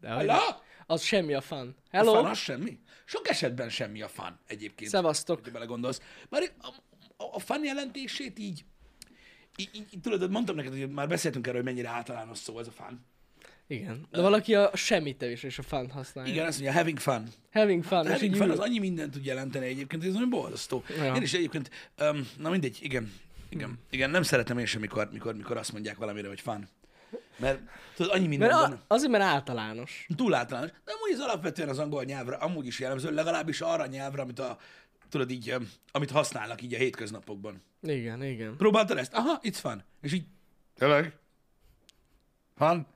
De Hello? az semmi a fan. A Hello? fan az semmi? Sok esetben semmi a fan egyébként. Szevasztok. hogyha belegondolsz. Már a, a, a fan jelentését így, így, így, így, tudod, mondtam neked, hogy már beszéltünk erről, hogy mennyire általános szó ez a fan. Igen. De valaki a semmit tevés és a fan használja. Igen, azt mondja, having fun. Having fun. és Having fun az annyi mindent tud jelenteni egyébként, ez nagyon borzasztó. Ja. Én is egyébként, um, na mindegy, igen, igen, igen, nem szeretem én sem, mikor, mikor, mikor azt mondják valamire, hogy fan. Mert tudod, annyi minden Mert van. a, azért, mert általános. Túl általános. De amúgy ez alapvetően az angol nyelvre amúgy is jellemző, legalábbis arra a nyelvre, amit a, tudod így, amit használnak így a hétköznapokban. Igen, igen. Próbáltad ezt? Aha, it's fun. És így, tényleg? Fun?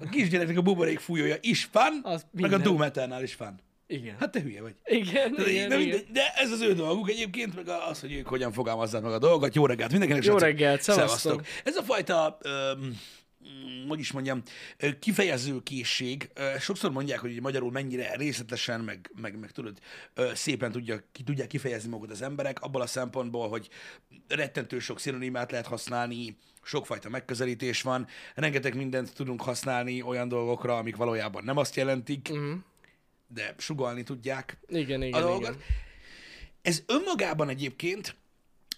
A kisgyereknek a buborék fújója is fun, Az meg a. Doom Eternal is fun. Igen. Hát te hülye vagy. igen, De, igen, de, igen. de ez az ő dolguk egyébként, meg az, hogy ők hogyan fogalmazzák meg a dolgokat. Jó reggelt mindenkinek. Jó reggelt, szevasztok. Ez a fajta, mm, hogy is mondjam, kifejező készség. Sokszor mondják, hogy magyarul mennyire részletesen, meg, meg, meg tudod, szépen tudja, ki tudják kifejezni magukat az emberek, abból a szempontból, hogy rettentő sok szinonimát lehet használni, sokfajta megközelítés van, rengeteg mindent tudunk használni olyan dolgokra, amik valójában nem azt jelentik, Mhm. de sugalni tudják Igen, a igen, dolgot. igen. Ez önmagában egyébként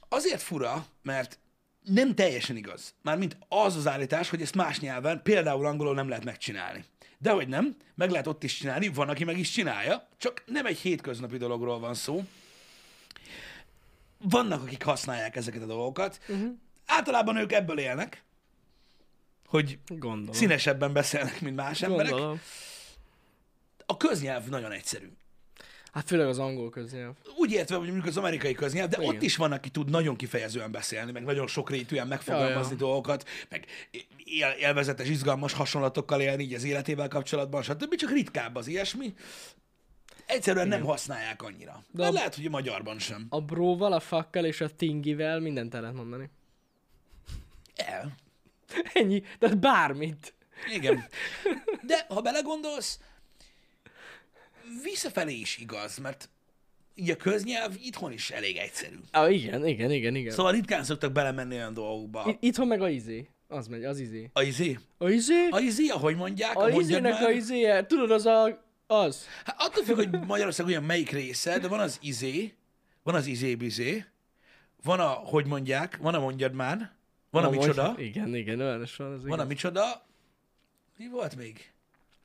azért fura, mert nem teljesen igaz. Mármint az az állítás, hogy ezt más nyelven, például angolul nem lehet megcsinálni. De hogy nem, meg lehet ott is csinálni, van, aki meg is csinálja, csak nem egy hétköznapi dologról van szó. Vannak, akik használják ezeket a dolgokat. Uh-huh. Általában ők ebből élnek, hogy Gondolom. színesebben beszélnek, mint más emberek. Gondolom. A köznyelv nagyon egyszerű. Hát főleg az angol köznyelv. úgy értve, hogy mondjuk az amerikai köznyelv, de Igen. ott is van, aki tud nagyon kifejezően beszélni, meg nagyon sokrétűen megfogalmazni Ja, dolgokat, meg él, élvezetes, izgalmas hasonlatokkal élni így az életével kapcsolatban, stb. Csak ritkább az ilyesmi. Egyszerűen nem használják annyira. De, a- lehet, hogy a magyarban sem. A bróval, a fakkel és a tingivel mindent el lehet mondani. El. Ennyi. Tehát bármit. Igen. De ha belegondolsz, visszafelé is igaz, mert így a köznyelv itthon is elég egyszerű. Ah, igen, igen, igen, igen. Szóval ritkán szoktak belemenni olyan dolgokba. I- itthon meg a izé. Az megy, az izé. A izé? A izé? A izé, ahogy mondják, A izének már. a izéje. Tudod, az a... Az. Hát attól függ, hogy Magyarország olyan melyik része, de van az izé, van az izé-bizé, van a, hogy mondják, van a mondjad már, van a Na, micsoda, most- Igen, igen, olyan is van. Az van a micsoda, mi volt még?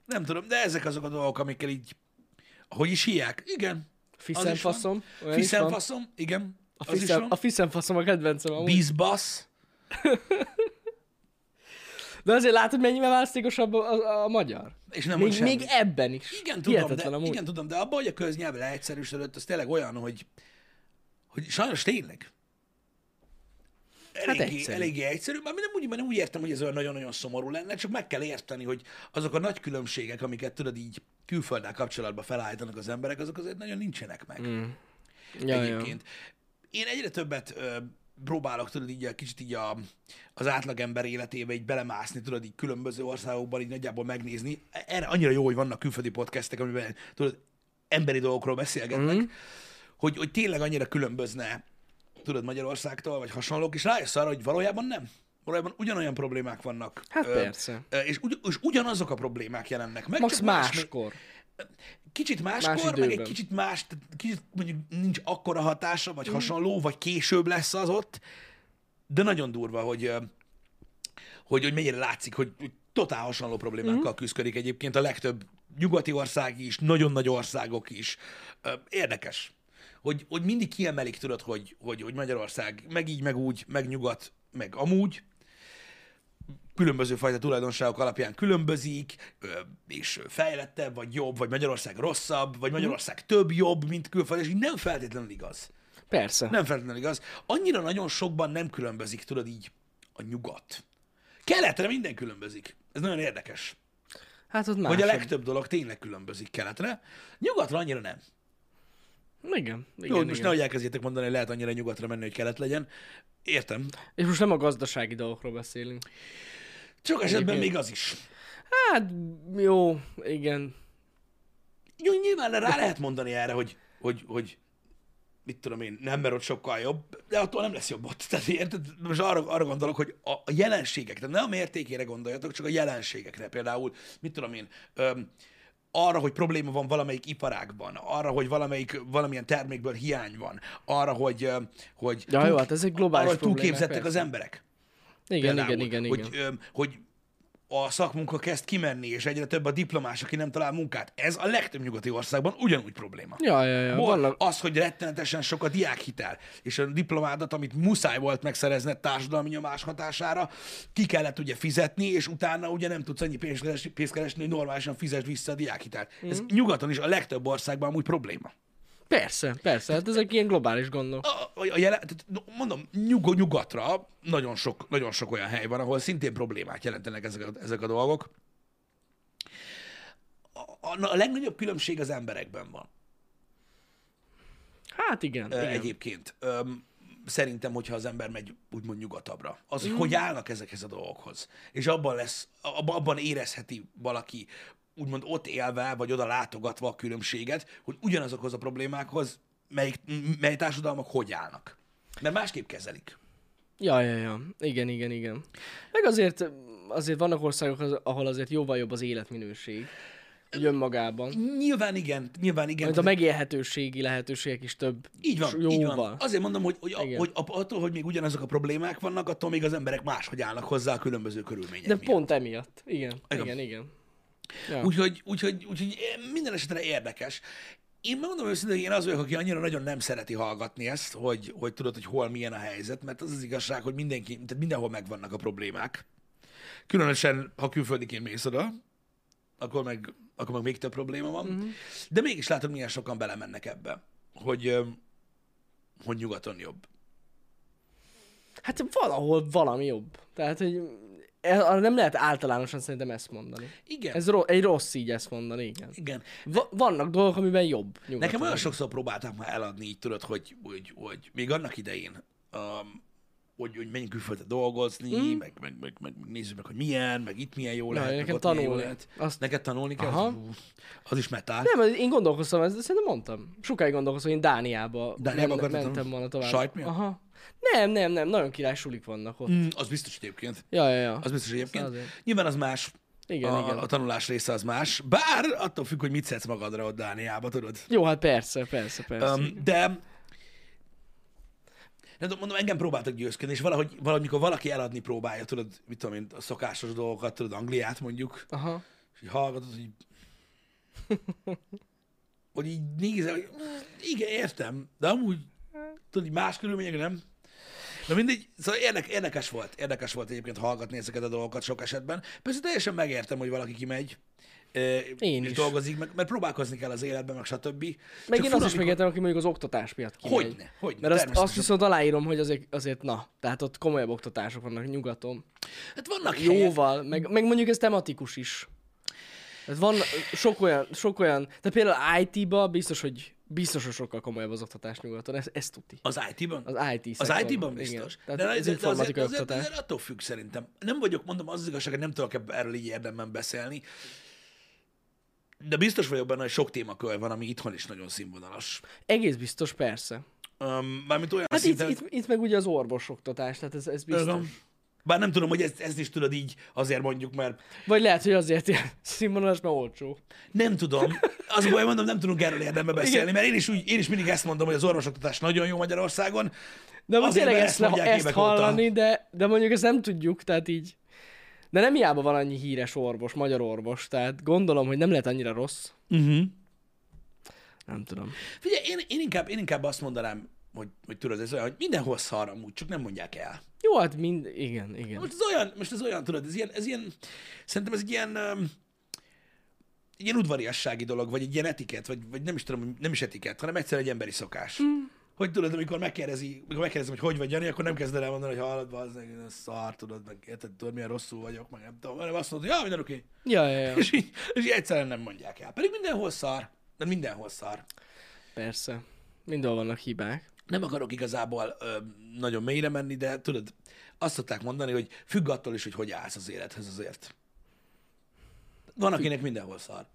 Nem tudom, de ezek azok a dolgok, amikkel így, hogy is hívják? Igen. Fiszenfaszom. Fiszenfaszom, igen. A, fiszen, a fiszenfaszom a kedvencem amúgy. Bizbasz. De azért látod, mennyivel választékosabb a, a, a magyar. És nem Még, még ebben is. Igen, tudom, Hihetetlen de, amúgy. igen, tudom, de abban, hogy a köznyelv leegyszerűsödött, az tényleg olyan, hogy, hogy sajnos tényleg. Eléggé, egyszerű. eléggé egyszerű. Már nem úgy, nem úgy értem, hogy ez olyan nagyon-nagyon szomorú lenne, csak meg kell érteni, hogy azok a nagy különbségek, amiket tudod így külfölddel kapcsolatban felállítanak az emberek, azok azért nagyon nincsenek meg Mm. Ja, ja. egyébként. Én egyre többet ö, próbálok, tudod, így a, kicsit így a, az átlagember életébe így belemászni, tudod, így különböző országokban így nagyjából megnézni. Erre annyira jó, hogy vannak külföldi podcastek, amiben, tudod, emberi dolgokról beszélgetnek, mm. hogy, hogy tényleg annyira különbözne, tudod, Magyarországtól, vagy hasonlók, és rájössz arra, hogy valójában nem. Valójában ugyanolyan problémák vannak. Hát Ö, persze. ö, És, ugy, és ugyanazok a problémák jelennek meg. Max más- máskor. Kicsit Más máskor, meg egy időben. kicsit más, kicsit mondjuk nincs akkora hatása, vagy hasonló, vagy később lesz az ott, de nagyon durva, hogy, hogy, hogy mennyire látszik, hogy totál hasonló problémákkal küzdik egyébként a legtöbb nyugati ország is, nagyon nagy országok is. Érdekes, hogy, hogy mindig kiemelik, tudod, hogy, hogy, hogy Magyarország meg így, meg úgy, meg nyugat, meg amúgy, különböző fajta tulajdonságok alapján különbözik, és fejlettebb, vagy jobb, vagy Magyarország rosszabb, vagy Magyarország több jobb, mint külföld, és így nem feltétlenül igaz. Persze. Nem feltétlenül igaz. Annyira nagyon sokban nem különbözik, tudod így, a nyugat. Keletre minden különbözik. Ez nagyon érdekes. Hát ott más. Hogy a legtöbb dolog tényleg különbözik keletre. Nyugatra annyira nem. Igen, igen, Jó, igen. most nehogy elkezdjétek mondani, hogy lehet annyira nyugatra menni, hogy kelet legyen. Értem. És most nem a gazdasági dolgokról beszélünk. Sok esetben Egyébként- még az is. Hát, jó, igen. Jó, nyilván rá lehet mondani erre, hogy, hogy, hogy mit tudom én, nem, mert ott sokkal jobb, de attól nem lesz jobb ott. Tehát érted? Most arra, arra gondolok, hogy a, a jelenségek, tehát nem a mértékére gondoljatok, csak a jelenségekre. Például, mit tudom én, öm, arra, hogy probléma van valamelyik iparágban, arra, hogy valamelyik, valamilyen termékből hiány van, arra, hogy, hogy, Ja, jó, hát ezek globális arra, hogy túlképzettek az emberek. Igen, Például, igen, igen, hogy, igen. öm, hogy a szakmunka kezd kimenni, és egyre több a diplomás, aki nem talál munkát. Ez a legtöbb nyugati országban ugyanúgy probléma. Ja, ja, ja. Vannak, az, hogy rettenetesen sok a diákhitel, és a diplomádat, amit muszáj volt megszerezned társadalmi nyomás hatására, ki kellett ugye fizetni, és utána ugye nem tudsz annyi pénzt keresni, pénzt keresni hogy normálisan fizesd vissza a diákhitelt. Mm. Ez nyugaton is a legtöbb országban amúgy probléma. Persze, persze, hát ezek ilyen globális gondok. A, a, jelen, mondom, nyug, nyugatra nagyon sok, nagyon sok olyan hely van, ahol szintén problémát jelentenek ezek a, ezek a dolgok. A, a, a legnagyobb különbség az emberekben van. Hát igen, Ö, igen. egyébként. Öm, szerintem, hogyha az ember megy úgymond nyugatabbra, az, hogy hogy állnak ezekhez a dolgokhoz. És abban lesz, abban érezheti valaki, úgymond ott élve, vagy oda látogatva a különbséget, hogy ugyanazokhoz a problémákhoz, melyik, mely társadalmak hogy állnak. Mert másképp kezelik. Ja, ja, ja. Igen, igen, igen. Meg azért, azért vannak országok, ahol azért jóval jobb az életminőség. Úgy önmagában. Nyilván igen, nyilván igen. Majd a megélhetőségi lehetőségek is több. Így van, jóval. így van. Azért mondom, hogy, hogy, Igen. hogy attól, hogy még ugyanazok a problémák vannak, attól még az emberek máshogy állnak hozzá a különböző körülmények De miatt. pont emiatt. Igen, Igen. igen, igen. Ja. Úgyhogy, úgyhogy, úgyhogy minden esetre érdekes. Én megmondom őszintén, hogy én az vagyok, aki annyira nagyon nem szereti hallgatni ezt, hogy, hogy tudod, hogy hol milyen a helyzet, mert az az igazság, hogy mindenki, tehát mindenhol megvannak a problémák. Különösen, ha külföldiként mész oda, akkor meg, akkor meg még több probléma van. Mm-hmm. De mégis látod, milyen sokan belemennek ebbe, hogy, hogy nyugaton jobb. Hát valahol valami jobb. Tehát, hogy arra nem lehet általánosan szerintem ezt mondani. Igen, Ez ro- egy rossz így ezt mondani, igen. igen. Va- vannak dolgok, amiben jobb. Nyugaton. Nekem olyan sokszor próbálták már eladni, így tudod, hogy, hogy, hogy még annak idején, um, hogy, hogy menjünk külföldre dolgozni, mm. meg, meg, meg, meg, nézzük meg, hogy milyen, meg itt milyen jó lehet, nekem jó tanulni. lehet. Azt- Neked tanulni kell? Aha. Hú, Az is metál. Nem, én gondolkoztam, ezt szerintem mondtam. Sokáig gondolkoztam, hogy én Dániába, Dániába men- mentem volna tovább. Sajt miatt? Aha. Nem, nem, nem, nagyon király sulik vannak ott. Mm, az biztos egyébként. Ja, ja, ja. Az biztos egyébként. azért. Nyilván az más. Igen, a, igen. a tanulás része az más. Bár attól függ, hogy mit szedsz magadra ott Dániába, tudod. Jó, hát persze, persze, persze. Um, de nem tudom, mondom, engem próbáltak győzködni, és valahogy, valahogy mikor valaki eladni próbálja, tudod, mit tudom én, a szokásos dolgokat, tudod, Angliát mondjuk, Aha. és így hallgatod, hogy hogy így nézel, hogy "Mm, igen, értem, de amúgy, tudod, így más körülmények nem. Na mindegy, szóval érdek, érdekes volt, érdekes volt egyébként hallgatni ezeket a dolgokat sok esetben. Persze teljesen megértem, hogy valaki kimegy, Én és is. dolgozik, meg, mert próbálkozni kell az életben, meg stb. Meg Csak én azt is megértem, aki mondjuk az oktatás miatt kimegy. Hogyne, hogyne, Mert azt, azt viszont aláírom, hogy azért, azért na, tehát ott komolyabb oktatások vannak nyugaton. Hát vannak helyek, Jóval, meg, meg mondjuk ez tematikus is. Tehát van sok olyan, sok olyan, tehát például IT-ba biztos, hogy biztos, hogy sokkal komolyabb az oktatás nyugaton, ez, ez tuti. az IT-ban? Az IT Az IT-ban igen. biztos. Tehát de, ez de, de, informatikai azért, azért, oktatás. azért attól függ szerintem. Nem vagyok, mondom, az, az igazság, hogy nem tudok erről így érdemben beszélni. De biztos vagyok benne, hogy sok témakör van, ami itthon is nagyon színvonalas. Egész biztos, persze. Um, mármint olyan Hát itt, szinten, itt, itt, meg ugye az orvosoktatás, tehát ez, ez biztos. Igen. Bár nem tudom, hogy ezt, ezt is tudod így azért mondjuk, mert Vagy lehet, hogy azért ilyen színvonalas, mert olcsó. nem tudom. Az baj, mondom, nem tudunk erről érdemben beszélni, Igen. mert én is, úgy, én is mindig ezt mondom, hogy az orvosoktatás nagyon jó Magyarországon. De Azért, tényleg ezt, le, ezt évek óta. hallani, de, de mondjuk ezt nem tudjuk, tehát így. De nem hiába van annyi híres orvos, magyar orvos, tehát gondolom, hogy nem lehet annyira rossz. Uh-huh. Nem tudom. Figyelj, én, én, inkább, én inkább azt mondanám, hogy, hogy tudod, ez olyan, hogy mindenhol szar amúgy, csak nem mondják el. Jó, hát mind, igen, igen. Most ez olyan, most ez olyan, tudod, ez ilyen, ez ilyen szerintem ez egy ilyen, um, ilyen udvariassági dolog, vagy egy ilyen etikett, vagy, vagy nem is tudom, nem is etikett, hanem egyszer egy emberi szokás. Mm. Hogy tudod, amikor megkérdezi, amikor megkérdezem, hogy hogy vagy Jani, akkor nem kezded el mondani, hogy hallod, az szar, tudod, meg érted, tudod, milyen rosszul vagyok, meg nem tudom, hanem azt mondod, hogy ja, minden oké. Okay. Ja, ja, ja. És, így, és így egyszerűen nem mondják el. Pedig mindenhol szar, de mindenhol szar. Persze. Mindenhol vannak hibák. Nem akarok igazából ö, nagyon mélyre menni, de tudod, azt szokták mondani, hogy függ attól is, hogy hogy állsz az élethez azért. Van, akinek mindenhol szar.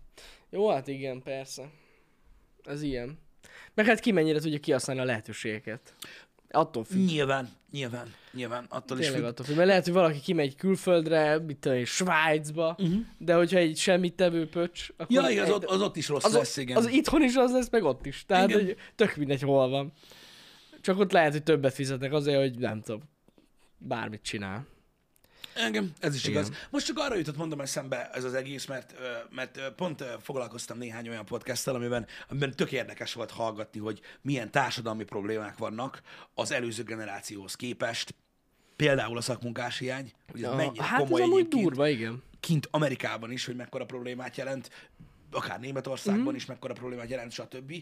Jó, hát igen, persze. Ez ilyen. Meg hát ki mennyire tudja kihasználni a lehetőségeket. Attól függ. Nyilván, nyilván, nyilván, attól is Tényleg függ. attól függ. Mert lehet, hogy valaki kimegy külföldre, mit tudom én, Svájcba, uh-huh. de hogyha egy semmit tevő pöcs, akkor. Ja, igen, az, egy- ott, az ott is rossz az, lesz, igen. az itthon is az lesz, meg ott is. Tehát, Igen. hogy tök mindegy, hol van. Csak ott lehet, hogy többet fizetnek azért, hogy nem tudom, bármit csinál. Engem, ez is Igen. igaz. Most csak arra jutott mondom eszembe ez az egész, mert, mert pont foglalkoztam néhány olyan podcasttel, amiben, amiben tök érdekes volt hallgatni, hogy milyen társadalmi problémák vannak az előző generációhoz képest. Például a szakmunkás hiány, hogy ez Ja, mennyire hát ez komoly amúgy egyébként durva, igen. kint Amerikában is, hogy mekkora problémát jelent, akár Németországban mm. is mekkora problémát jelent, stb.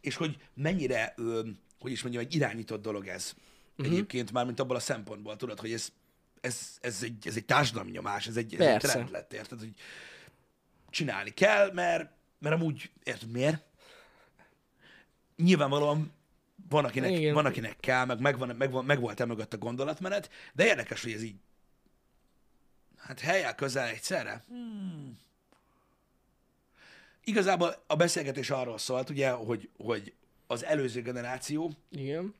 És hogy mennyire, ö, hogy is mondjam, egy irányított dolog ez. Mm. Egyébként már, mint abból a szempontból, tudod, hogy ez, ez, ez, egy, ez egy társadalmi nyomás, ez egy, ez egy trend lett, érted, hogy csinálni kell, mert, mert amúgy, érted, miért? Nyilvánvalóan van akinek, Igen. van, akinek kell, meg, megvan, megvan, meg volt emögött a gondolatmenet, de érdekes, hogy ez így Hát helyel közel egyszerre? Hmm. Igazából a beszélgetés arról szólt, ugye, hogy, hogy az előző generációnak Igen.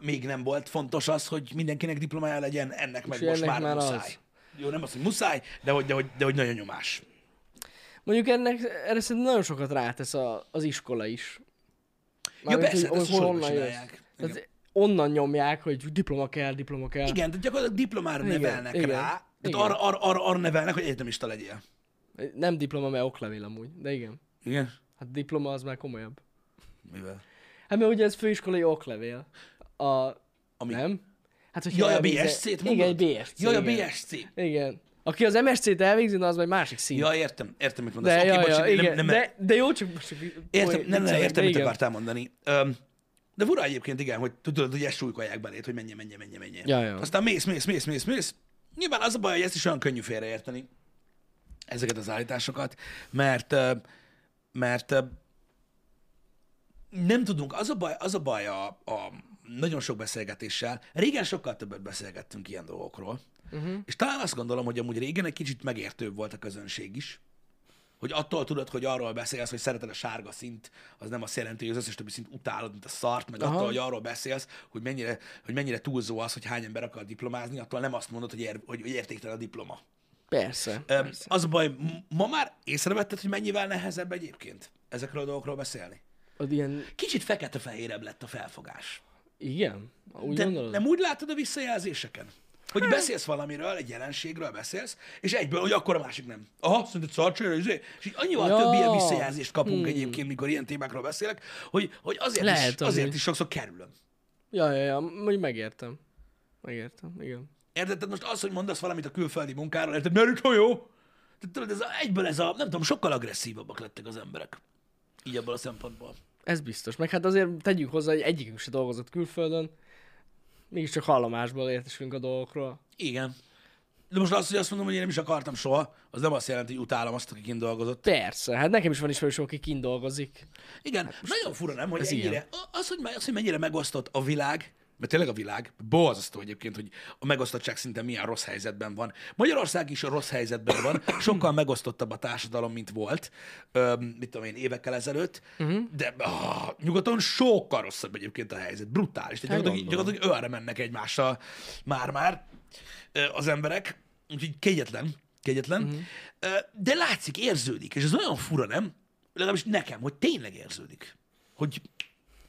még nem volt fontos az, hogy mindenkinek diplomája legyen, ennek meg hogy most ennek már, már muszáj. az. Jó, nem az, hogy muszáj, de hogy, de hogy, de hogy nagyon nyomás. Mondjuk ennek, erre szerintem nagyon sokat rátesz a, az iskola is. Ja, Mármint, persze, hogy ezt hol- honnan jössz. Tehát onnan nyomják, hogy diploma kell, diploma kell. Igen, de gyakorlatilag diplomára Igen, nevelnek igen, rá, tehát igen. arra, arra, arra, arra nevelnek, hogy egyetemista legyél. Nem diploma, mert oklevél amúgy, de igen. Igen? Hát diploma az már komolyabb. Mivel? Hát mert ugye ez főiskolai oklevél. A... Ami? Nem? Hát, hogyha Jaj, a BSC-t Igen, mondod? egy BSC. Jaj, a igen. BSC. Igen. Aki az MSC-t elvégzi, na az majd másik szín. Ja, értem, értem, mit mondasz. de, Oké, ja, bocs, ja, nem- igen. nem, de, de jó, csak most... Értem, nem, nem, értem, mit igen. akartál mondani. Öm, de fura egyébként, igen, hogy tudod, hogy ezt súlykolják belét, hogy menjen, menjen, menjen, menjen. Ja, ja. Aztán mész, mész, mész, mész, mész. Nyilván az a baj, hogy ezt is olyan könnyű félreérteni, ezeket az állításokat, mert, mert nem tudunk, az a baj, az a, baj a, a nagyon sok beszélgetéssel, régen sokkal többet beszélgettünk ilyen dolgokról, uh-huh. és talán azt gondolom, hogy amúgy régen egy kicsit megértőbb volt a közönség is, hogy attól tudod, hogy arról beszélsz, hogy szereted a sárga szint, az nem azt jelenti, hogy az összes többi szint utálod, mint a szart, meg Aha. attól, hogy arról beszélsz, hogy mennyire, hogy mennyire túlzó az, hogy hány ember akar diplomázni, attól nem azt mondod, hogy, ér, hogy, értéktelen a diploma. Persze. Öm, persze. Az a baj, ma már észrevetted, hogy mennyivel nehezebb egyébként ezekről a dolgokról beszélni? Az ilyen... Kicsit fekete-fehérebb lett a felfogás. Igen? Úgy De gondolod? nem úgy látod a visszajelzéseken? Hogy beszélsz valamiről, egy jelenségről beszélsz, és egyből, hogy akkor a másik nem. Aha, szerinted szarcsőre, izé? És így annyival Ja. több ilyen visszajelzést kapunk egyébként, mikor ilyen témákról beszélek, hogy, hogy azért, Lehet is, azért is sokszor kerülöm. Ja, ja, ja, mondjuk megértem. Megértem, igen. Érted? Tehát most az, hogy mondasz valamit a külföldi munkáról, érted? Mert itt jó. Tehát tudod, ez a, egyből ez a, nem tudom, sokkal agresszívabbak lettek az emberek. Így abból a szempontból. Ez biztos. Meg hát azért tegyük hozzá, hogy egyikünk se dolgozott külföldön. Mégiscsak hallomásból értesülünk a dolgokról. Igen. De most azt, hogy azt mondom, hogy én nem is akartam soha, az nem azt jelenti, hogy utálom azt, aki kint dolgozott. Persze, hát nekem is van ismerősöm, aki kint dolgozik. Igen, hát nagyon fura, nem, hogy ennyire, az, hogy, az, hogy mennyire megosztott a világ, mert tényleg a világ, borzasztó egyébként, hogy a megosztottság szinte milyen rossz helyzetben van. Magyarország is a rossz helyzetben van, sokkal megosztottabb a társadalom, mint volt, öm, mit tudom én, évekkel ezelőtt, uh-huh. de ah, nyugaton sokkal rosszabb egyébként a helyzet, brutális. Tehát Hát gyakorlatilag, gyakorlatilag ölre mennek egymással már-már az emberek, úgyhogy kegyetlen, kegyetlen, uh-huh. de látszik, érződik, és ez olyan fura, nem? Legalábbis nekem, hogy tényleg érződik. Hogy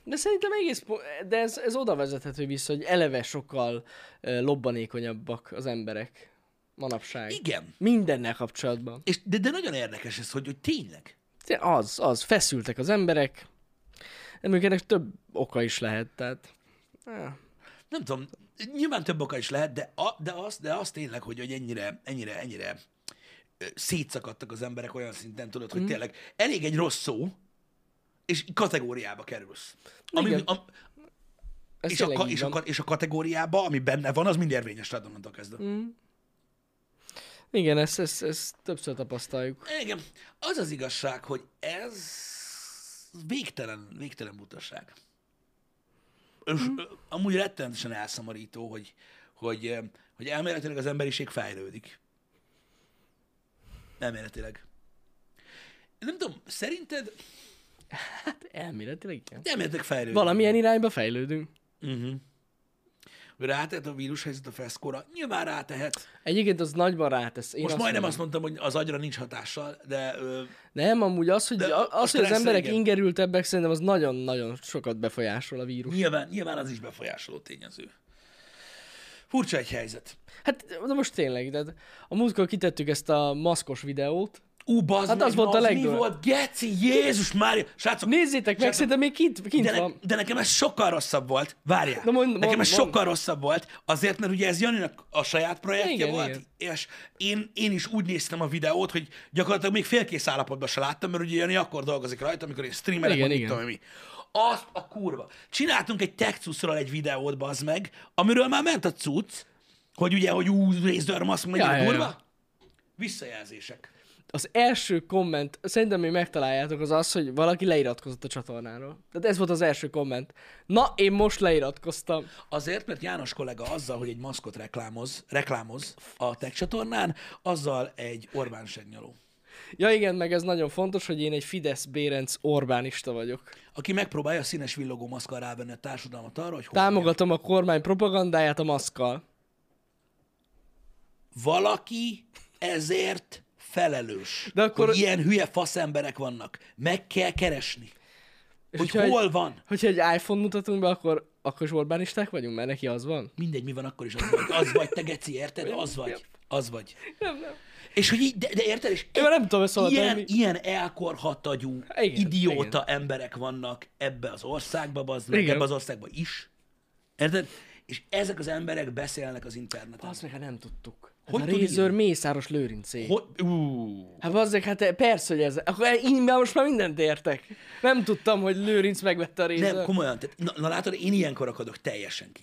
De szerintem egész, de ez, ez oda vezethető vissza, hogy eleve sokkal lobbanékonyabbak az emberek manapság. igen, Mindennel kapcsolatban. és, de, de nagyon érdekes ez, hogy, hogy tényleg. De Az, az, feszültek az emberek. Mondjuk ennek több oka is lehet, tehát... Nem tudom, nyilván több oka is lehet, de, a, de, az, de az tényleg, hogy, hogy ennyire, ennyire, ennyire szétszakadtak az emberek olyan szinten, tudod, hogy tényleg elég egy rossz szó, és kategóriába kerülsz. Ami, a, ez és, a, ka- és, a, és a kategóriába, ami benne van, az mind érvényes rád onnantól kezdve. Mhm. Igen, ezt, ezt, ezt többször tapasztaljuk. Igen, az az igazság, hogy ez végtelen, végtelen butaság. És ö, amúgy rettenetesen elszomorító, hogy, hogy, hogy elméletileg az emberiség fejlődik. Elméletileg. Nem tudom, szerinted Hát elméletileg igen. Nem értek fejlődni. Valamilyen irányba fejlődünk. Uh-huh. Rátehet a vírushelyzet a feszkóra? Nyilván rátehet. Egyébként az nagyban rátesz. Én Most majdnem mondom. azt mondtam, hogy az agyra nincs hatással, de ö, Nem, amúgy az, hogy, De az, hogy az emberek igen. ingerültebbek, szerintem az nagyon-nagyon sokat befolyásol a vírus. nyilván, nyilván az is befolyásoló tényező. Furcsa egy helyzet. Hát, de most tényleg, de a múltkor kitettük ezt a maszkos videót. Ú, bazd Hát meg, az volt a mi legdurvább. volt? Geci, Jézus Mária! Srácok, Nézzétek meg, szerintem még kint, kint de, ne, van. de nekem ez sokkal rosszabb volt. Várjál. Na mond- nekem mond- ez mond. sokkal rosszabb volt, azért, mert ugye ez Janinak a saját projektje Igen, volt, igen. és én, én is úgy néztem a videót, hogy gyakorlatilag még félkész állapotban se láttam, mert ugye Jani akkor dolgozik rajta, amikor én streamelek, Igen, igen. tudom mi. Azt a kurva. Csináltunk egy Texusról egy videót, bazd meg, amiről már ment a cucc, hogy ugye, hogy ú, Razer Mask mennyire Ja, ja, ja. durva. Visszajelzések. Az első komment, szerintem még megtaláljátok, az az, hogy valaki leiratkozott a csatornáról. Tehát ez volt az első komment. Na, én most leiratkoztam. Azért, mert János kollega azzal, hogy egy maszkot reklámoz, reklámoz a tech csatornán, azzal egy Orbán segnyaló. Ja igen, meg ez nagyon fontos, hogy én egy Fidesz Bérenc Orbánista vagyok. Aki megpróbálja a színes villogó maszkal rávenni a társadalmat arra, hogy Támogatom a kormány propagandáját a maszkkal. valaki ezért felelős, De akkor- hogy ilyen hülye faszemberek vannak. Meg kell keresni, És hogy hol egy, van. hogyha egy iPhone mutatunk be, akkor, akkor is Orbánisták vagyunk, mert neki az van. Mindegy, mi van, akkor is az vagy. Az vagy, te geci, érted? Az vagy. Az vagy. Nem, nem. És hogy így, de, de érted? És Én nem tudom szóval ilyen, tenni. ilyen elkorhatagyú, Igen, idióta emberek vannak ebbe az országba, bazd meg, Igen. ebbe az országba is. Érted? És ezek az emberek beszélnek az interneten. Azt meg, hát nem tudtuk. Hogy a tud Razer írni? Mészáros Lőrincé. Hogy, ú, Hát bazzeg, hát persze, hogy ez. Akkor én már most már mindent értek. Nem tudtam, hogy Lőrinc megvette a Razer. nem, komolyan. Tehát, na, na, látod, én ilyenkor akadok teljesen ki.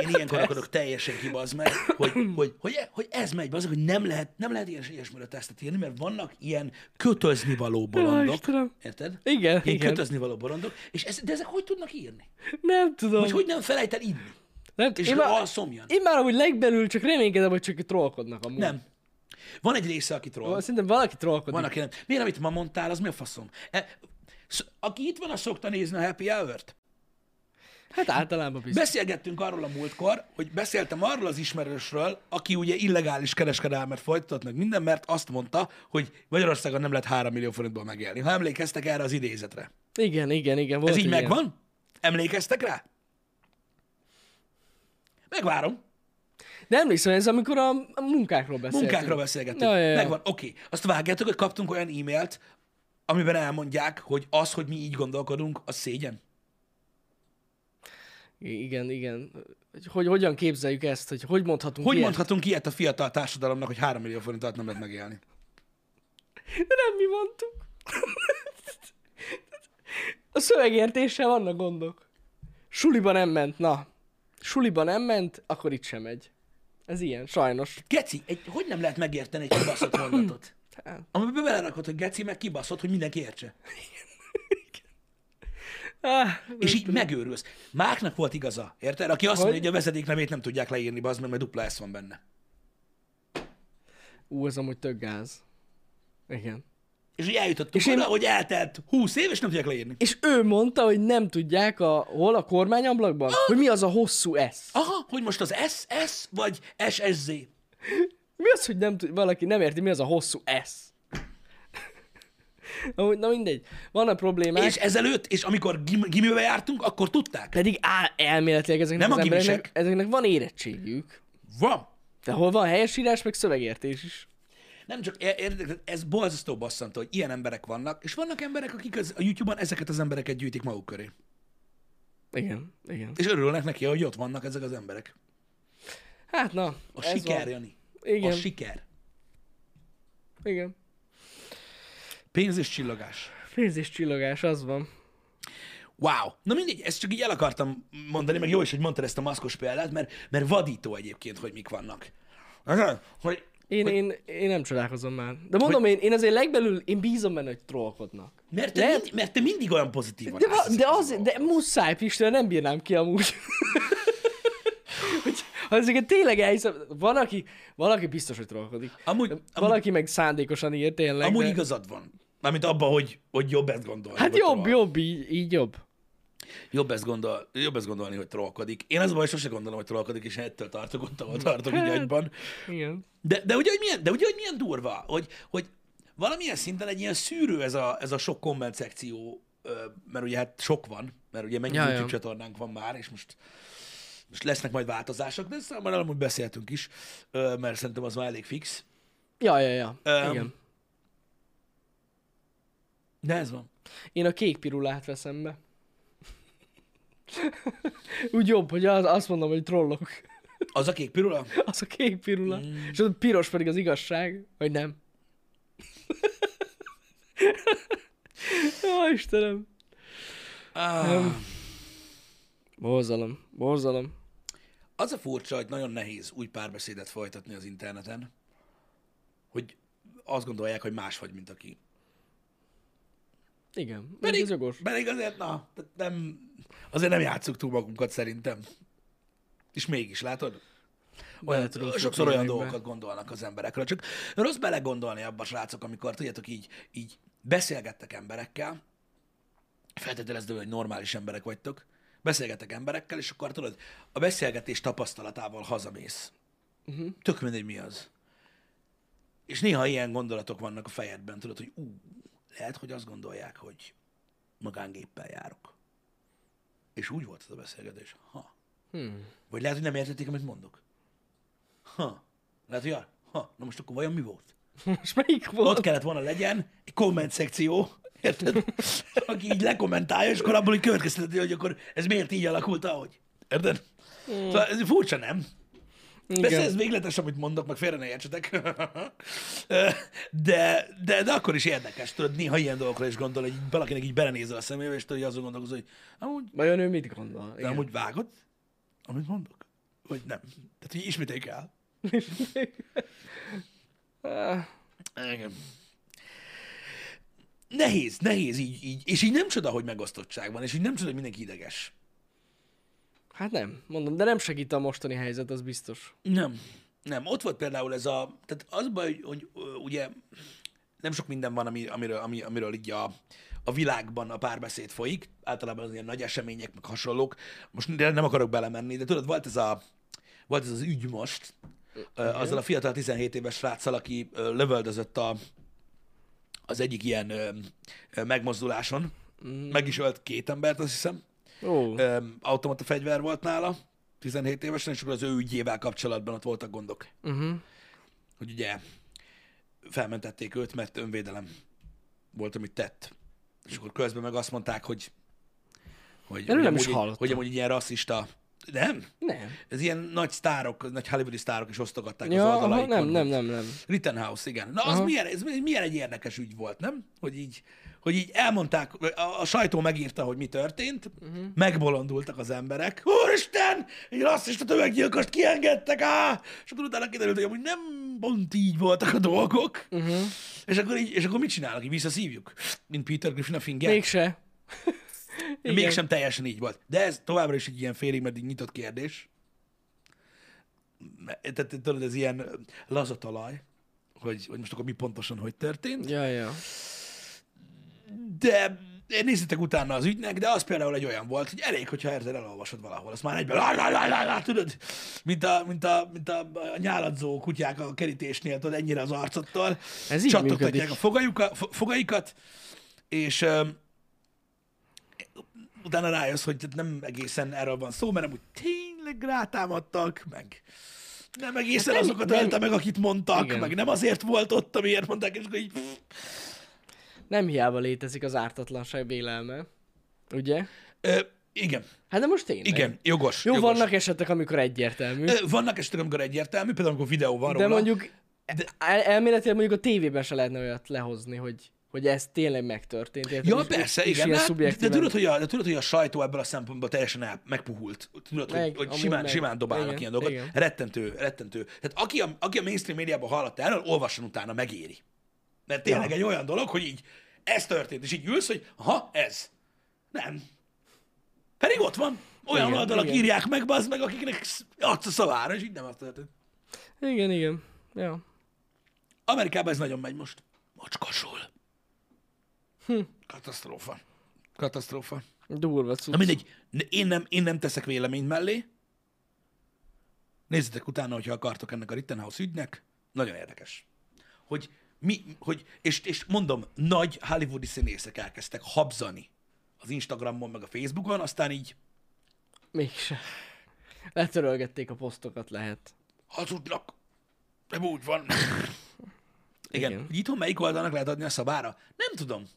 Én ilyenkor akadok teljesen ki, bazd meg, hogy, hogy, hogy, hogy ez megy, bazd hogy nem lehet, nem lehet ilyen ilyesmire tesztet írni, mert vannak ilyen kötözni való bolondok. Istenem. Érted? Igen, Ilyen igen. kötözni való bolondok. És ez, de ezek hogy tudnak írni? Nem tudom. Hogy hogy nem felejt el inni? Nem, És én, már, alszomjan? én már amúgy legbelül csak reménykedem, hogy csak trollkodnak amúgy. Nem. Van egy része, aki troll. Szerintem valaki trollkodik. Van, aki nem. Miért, amit ma mondtál, az mi a faszom? E, sz- aki itt van, az szokta nézni a Happy Hour-t. Hát általában biztos. Beszélgettünk arról a múltkor, hogy beszéltem arról az ismerősről, aki ugye illegális kereskedelmet folytatott meg minden, mert azt mondta, hogy Magyarországon nem lehet 3 millió forintból megélni. Ha emlékeztek erre az idézetre. Igen, igen, igen. Volt Ez így ilyen. megvan? Emlékeztek rá? Megvárom. De emlékszem, ez amikor a, munkákról beszéltünk. Munkákról beszélgettünk. Ja, ja, ja. Megvan, oké. Azt vágjátok, hogy kaptunk olyan e-mailt, amiben elmondják, hogy az, hogy mi így gondolkodunk, az szégyen. Igen, igen. Hogy, hogy hogyan képzeljük ezt, hogy hogy mondhatunk Hogy ilyet? mondhatunk ilyet a fiatal társadalomnak, hogy 3 millió forint alatt nem lehet megélni? De nem mi mondtuk. A szövegértéssel vannak gondok. Suliba nem ment, na. Suliba nem ment, akkor itt sem megy. Ez ilyen, sajnos. Geci, egy, hogy nem lehet megérteni egy kibaszott mondatot? Hát, Amiben belerakod, hogy geci, meg kibaszott, hogy mindenki értse. ah, És így megőrülsz. Márknak volt igaza, érted? Aki azt Hogy? mondja, hogy a vezeték nevét nem tudják leírni, bazd meg, mert dupla S van benne. Ú, ez amúgy tök gáz. Igen. És így eljutottunk És és én- oda, hogy eltelt 20 év, és nem tudják leírni. És ő mondta, hogy nem tudják a, hol a kormányablakban, hogy mi az a hosszú S. Aha, hogy most az S, S vagy SSZ. Mi az, hogy nem tud, valaki nem érti, mi az a hosszú S? na, na mindegy. Vannak problémák. És ezelőtt, és amikor gim- gimibe jártunk, akkor tudták. Pedig á, elméletileg ezeknek Nem az a embereknek, ezeknek van érettségük. Van. De hol van helyesírás, meg szövegértés is. Nem csak, é- érted, ez borzasztó bosszantó, hogy ilyen emberek vannak, és vannak emberek, akik az, a YouTube-on ezeket az embereket gyűjtik maguk köré. Igen, igen. És örülnek neki, hogy ott vannak ezek az emberek. Hát na, A siker, van. Jani. Igen. A siker. Igen. Pénz és csillogás. Pénz és csillogás, az van. Wow. Na mindegy, ezt csak így el akartam mondani, meg jó is, hogy mondtad ezt a maszkos példát, mert, mert vadító egyébként, hogy mik vannak. Hogy, Én, én, én nem csodálkozom már. De mondom, én, én azért legbelül, én bízom benne, hogy trollkodnak. mert, te Lehet- mind, mert te mindig olyan pozitívan De, állsz va, de, a az, de muszáj, Pisten, nem bírnám ki amúgy. hogy, ha ezeket tényleg elhiszem, van, aki, valaki biztos, hogy trollkodik. Amúgy, amúgy, Valaki meg szándékosan ír tényleg. amúgy de... igazad van. Mármint abban, hogy, hogy jobb ezt gondolni. Hát hogy jobb, jobb, így, így jobb. Jobb ezt, gondol, jobb ezt gondolni, hogy trollkodik. Én az baj, sose gondolom, hogy trollkodik, és ettől tartok ott, ahol tartok így Hát. agyban. Igen. De, de, ugye, hogy milyen, de ugye, hogy milyen durva, hogy, hogy valamilyen szinten egy ilyen szűrő ez a, ez a sok komment szekció, mert ugye hát sok van, mert ugye mennyi Ja. YouTube csatornánk van már, és most, most lesznek majd változások, de ezt már amúgy beszéltünk is, mert szerintem az már elég fix. Ja, ja, ja. Öm. Igen. De ez van. Én a kék pirulát veszem be. Úgy jobb, hogy az, azt mondom, hogy trollok. Az a kék pirula? Az a kék pirula. Mm. És a piros pedig az igazság, vagy nem. Jó, Istenem. Ah, Borzalom, borzalom. az a furcsa, hogy nagyon nehéz új párbeszédet folytatni az interneten, hogy azt gondolják, hogy más vagy, mint aki. Igen, Pedig, ez jogos. pedig azért, na, nem, azért nem játsszuk túl magunkat szerintem. És mégis, látod? Olyan, tudunk sokszor olyan dolgokat gondolnak az emberekről. Csak rossz belegondolni abba, srácok, amikor, tudjátok, így, így beszélgettek emberekkel, feltételezve, hogy normális emberek vagytok, beszélgetek emberekkel, és akkor tudod, a beszélgetés tapasztalatával hazamész. Uh-huh. Tök mindegy, mi az. És néha ilyen gondolatok vannak a fejedben, tudod, hogy ú, lehet, hogy azt gondolják, hogy magángéppel járok. És úgy volt ez a beszélgetés. Ha. Hmm. Vagy lehet, hogy nem értették, amit mondok. Ha. Lehet, hogy ja. Ha. Na most akkor vajon mi volt? Most melyik volt? Ott kellett volna legyen egy komment szekció, érted? Aki így lekommentálja, és akkor abból így következteti, hogy akkor ez miért így alakult, ahogy. Érted? Szóval ez furcsa, nem? Persze ez végletes, amit mondok, meg félre ne értsetek. De, de, de akkor is érdekes, tudod, néha ilyen dolgokra is gondol, hogy valakinek így belenézel a szemébe, és tudod, hogy azon gondolkozol, hogy amúgy, Vajon ő mit gondol? de Igen. amúgy vágod, amit mondok? Vagy nem? Tehát, hogy ismételjük el. Igen. Nehéz, nehéz így, így, és így nem csoda, hogy megosztottság van, és így nem csoda, hogy mindenki ideges. Hát nem, mondom, de nem segít a mostani helyzet, az biztos. Nem. Nem. Ott volt például ez a... Tehát az baj, hogy, hogy ugye nem sok minden van, ami, amiről, ami, amiről így a, a világban a párbeszéd folyik. Általában az ilyen nagy események, meg hasonlók. Most nem akarok belemenni, de tudod, volt ez, a, volt ez az ügy most, ö, azzal a fiatal 17 éves sráccal, aki lövöldözött a, az egyik ilyen megmozduláson. Mm. Meg is ölt két embert, azt hiszem Öm, automata fegyver volt nála, 17 évesen, és akkor az ő ügyével kapcsolatban ott voltak gondok. uh-huh. Hogy ugye felmentették őt, mert önvédelem volt, amit tett. És akkor közben meg azt mondták, hogy hogy, Erről nem is hallottam. Hogy amúgy ilyen rasszista. Nem? Nem. Ez ilyen nagy sztárok, nagy hollywoodi sztárok is osztogatták az Ja, aha, oldalaikon. nem, nem, nem, nem. Rittenhouse, igen. Na, az Aha. milyen, ez milyen egy érdekes ügy volt, nem? Hogy így, hogy így elmondták, a, a sajtó megírta, hogy mi történt, uh-huh. megbolondultak az emberek. Úristen, egy rasszista tömeggyilkost kiengedtek, á! És akkor utána kiderült, hogy amúgy nem pont így voltak a dolgok. Uh-huh. És akkor, így, és akkor mit csinálnak? Így visszaszívjuk? Mint Peter Griffin a finger? Mégse. Mégsem teljesen így volt. De ez továbbra is egy ilyen félig meddig nyitott kérdés. Tehát tudod, ez ilyen lazatalaj, hogy, hogy most akkor mi pontosan hogy történt. Ja, ja. De nézzétek utána az ügynek, de az például egy olyan volt, hogy elég, hogyha érted, elolvasod valahol, azt már egyben, lá, lá, lá, lá, lá, tudod, mint a, mint, a, mint a, a nyáladzó kutyák a kerítésnél, tudod, ennyire az arcodtól, Ez így csattogtatják működik. a fogaiukat, fo- fogaikat, és öm, utána rájössz, hogy nem egészen erről van szó, mert amúgy tényleg rátámadtak, meg nem egészen Hát nem- azokat nem- ölte meg, akit mondtak, Igen. meg nem azért volt ott, amiért mondták, és akkor így... pff, Nem hiába létezik az ártatlanság vélelme. Ugye? Ö, igen, Hát de most tényleg. igen, jogos. Jó, jogos. vannak esetek, amikor egyértelmű. Ö, Vannak esetek, amikor egyértelmű, például amikor videó van De róla. mondjuk el, elméletileg mondjuk a tévében se lehetne olyat lehozni, hogy, hogy ez tényleg megtörtént. Érted? Ja, És- persze, és igen. ilyen De, de, tudod, hogy a, de tudod, hogy a sajtó ebből a szempontból teljesen el, megpuhult. Tudod, hogy, Meg, hogy amúgy simán, meg. simán dobálnak Igen, ilyen dolgokat. igen. Rettentő, rettentő. Tehát aki a, aki a mainstream médiában hallotta erről, olvasson utána, megéri. Mert tényleg Ja. egy olyan dolog, hogy így ez történt, és így ülsz, hogy aha, ez. Nem. Pedig ott van. Olyan Igen, oldalak igen. írják meg, bazd meg, akiknek adsz a szavára, és így nem az történt. Igen, igen. Ja. Amerikában ez nagyon megy most. Macskasul. Hm. Katasztrófa. Katasztrófa. Durva cucc. Na mindegy, én nem, én nem teszek véleményt mellé. Nézzetek utána, hogyha akartok ennek a Rittenhouse ügynek. Nagyon érdekes. Hogy mi, hogy, és, és mondom, nagy hollywoodi színészek elkezdtek habzani az Instagramon, meg a Facebookon, aztán így Mégse. Letörölgették a posztokat, lehet. hazudnak. Nem úgy van. Igen. Igen. Itthon melyik oldalnak lehet adni a szabára? Nem tudom.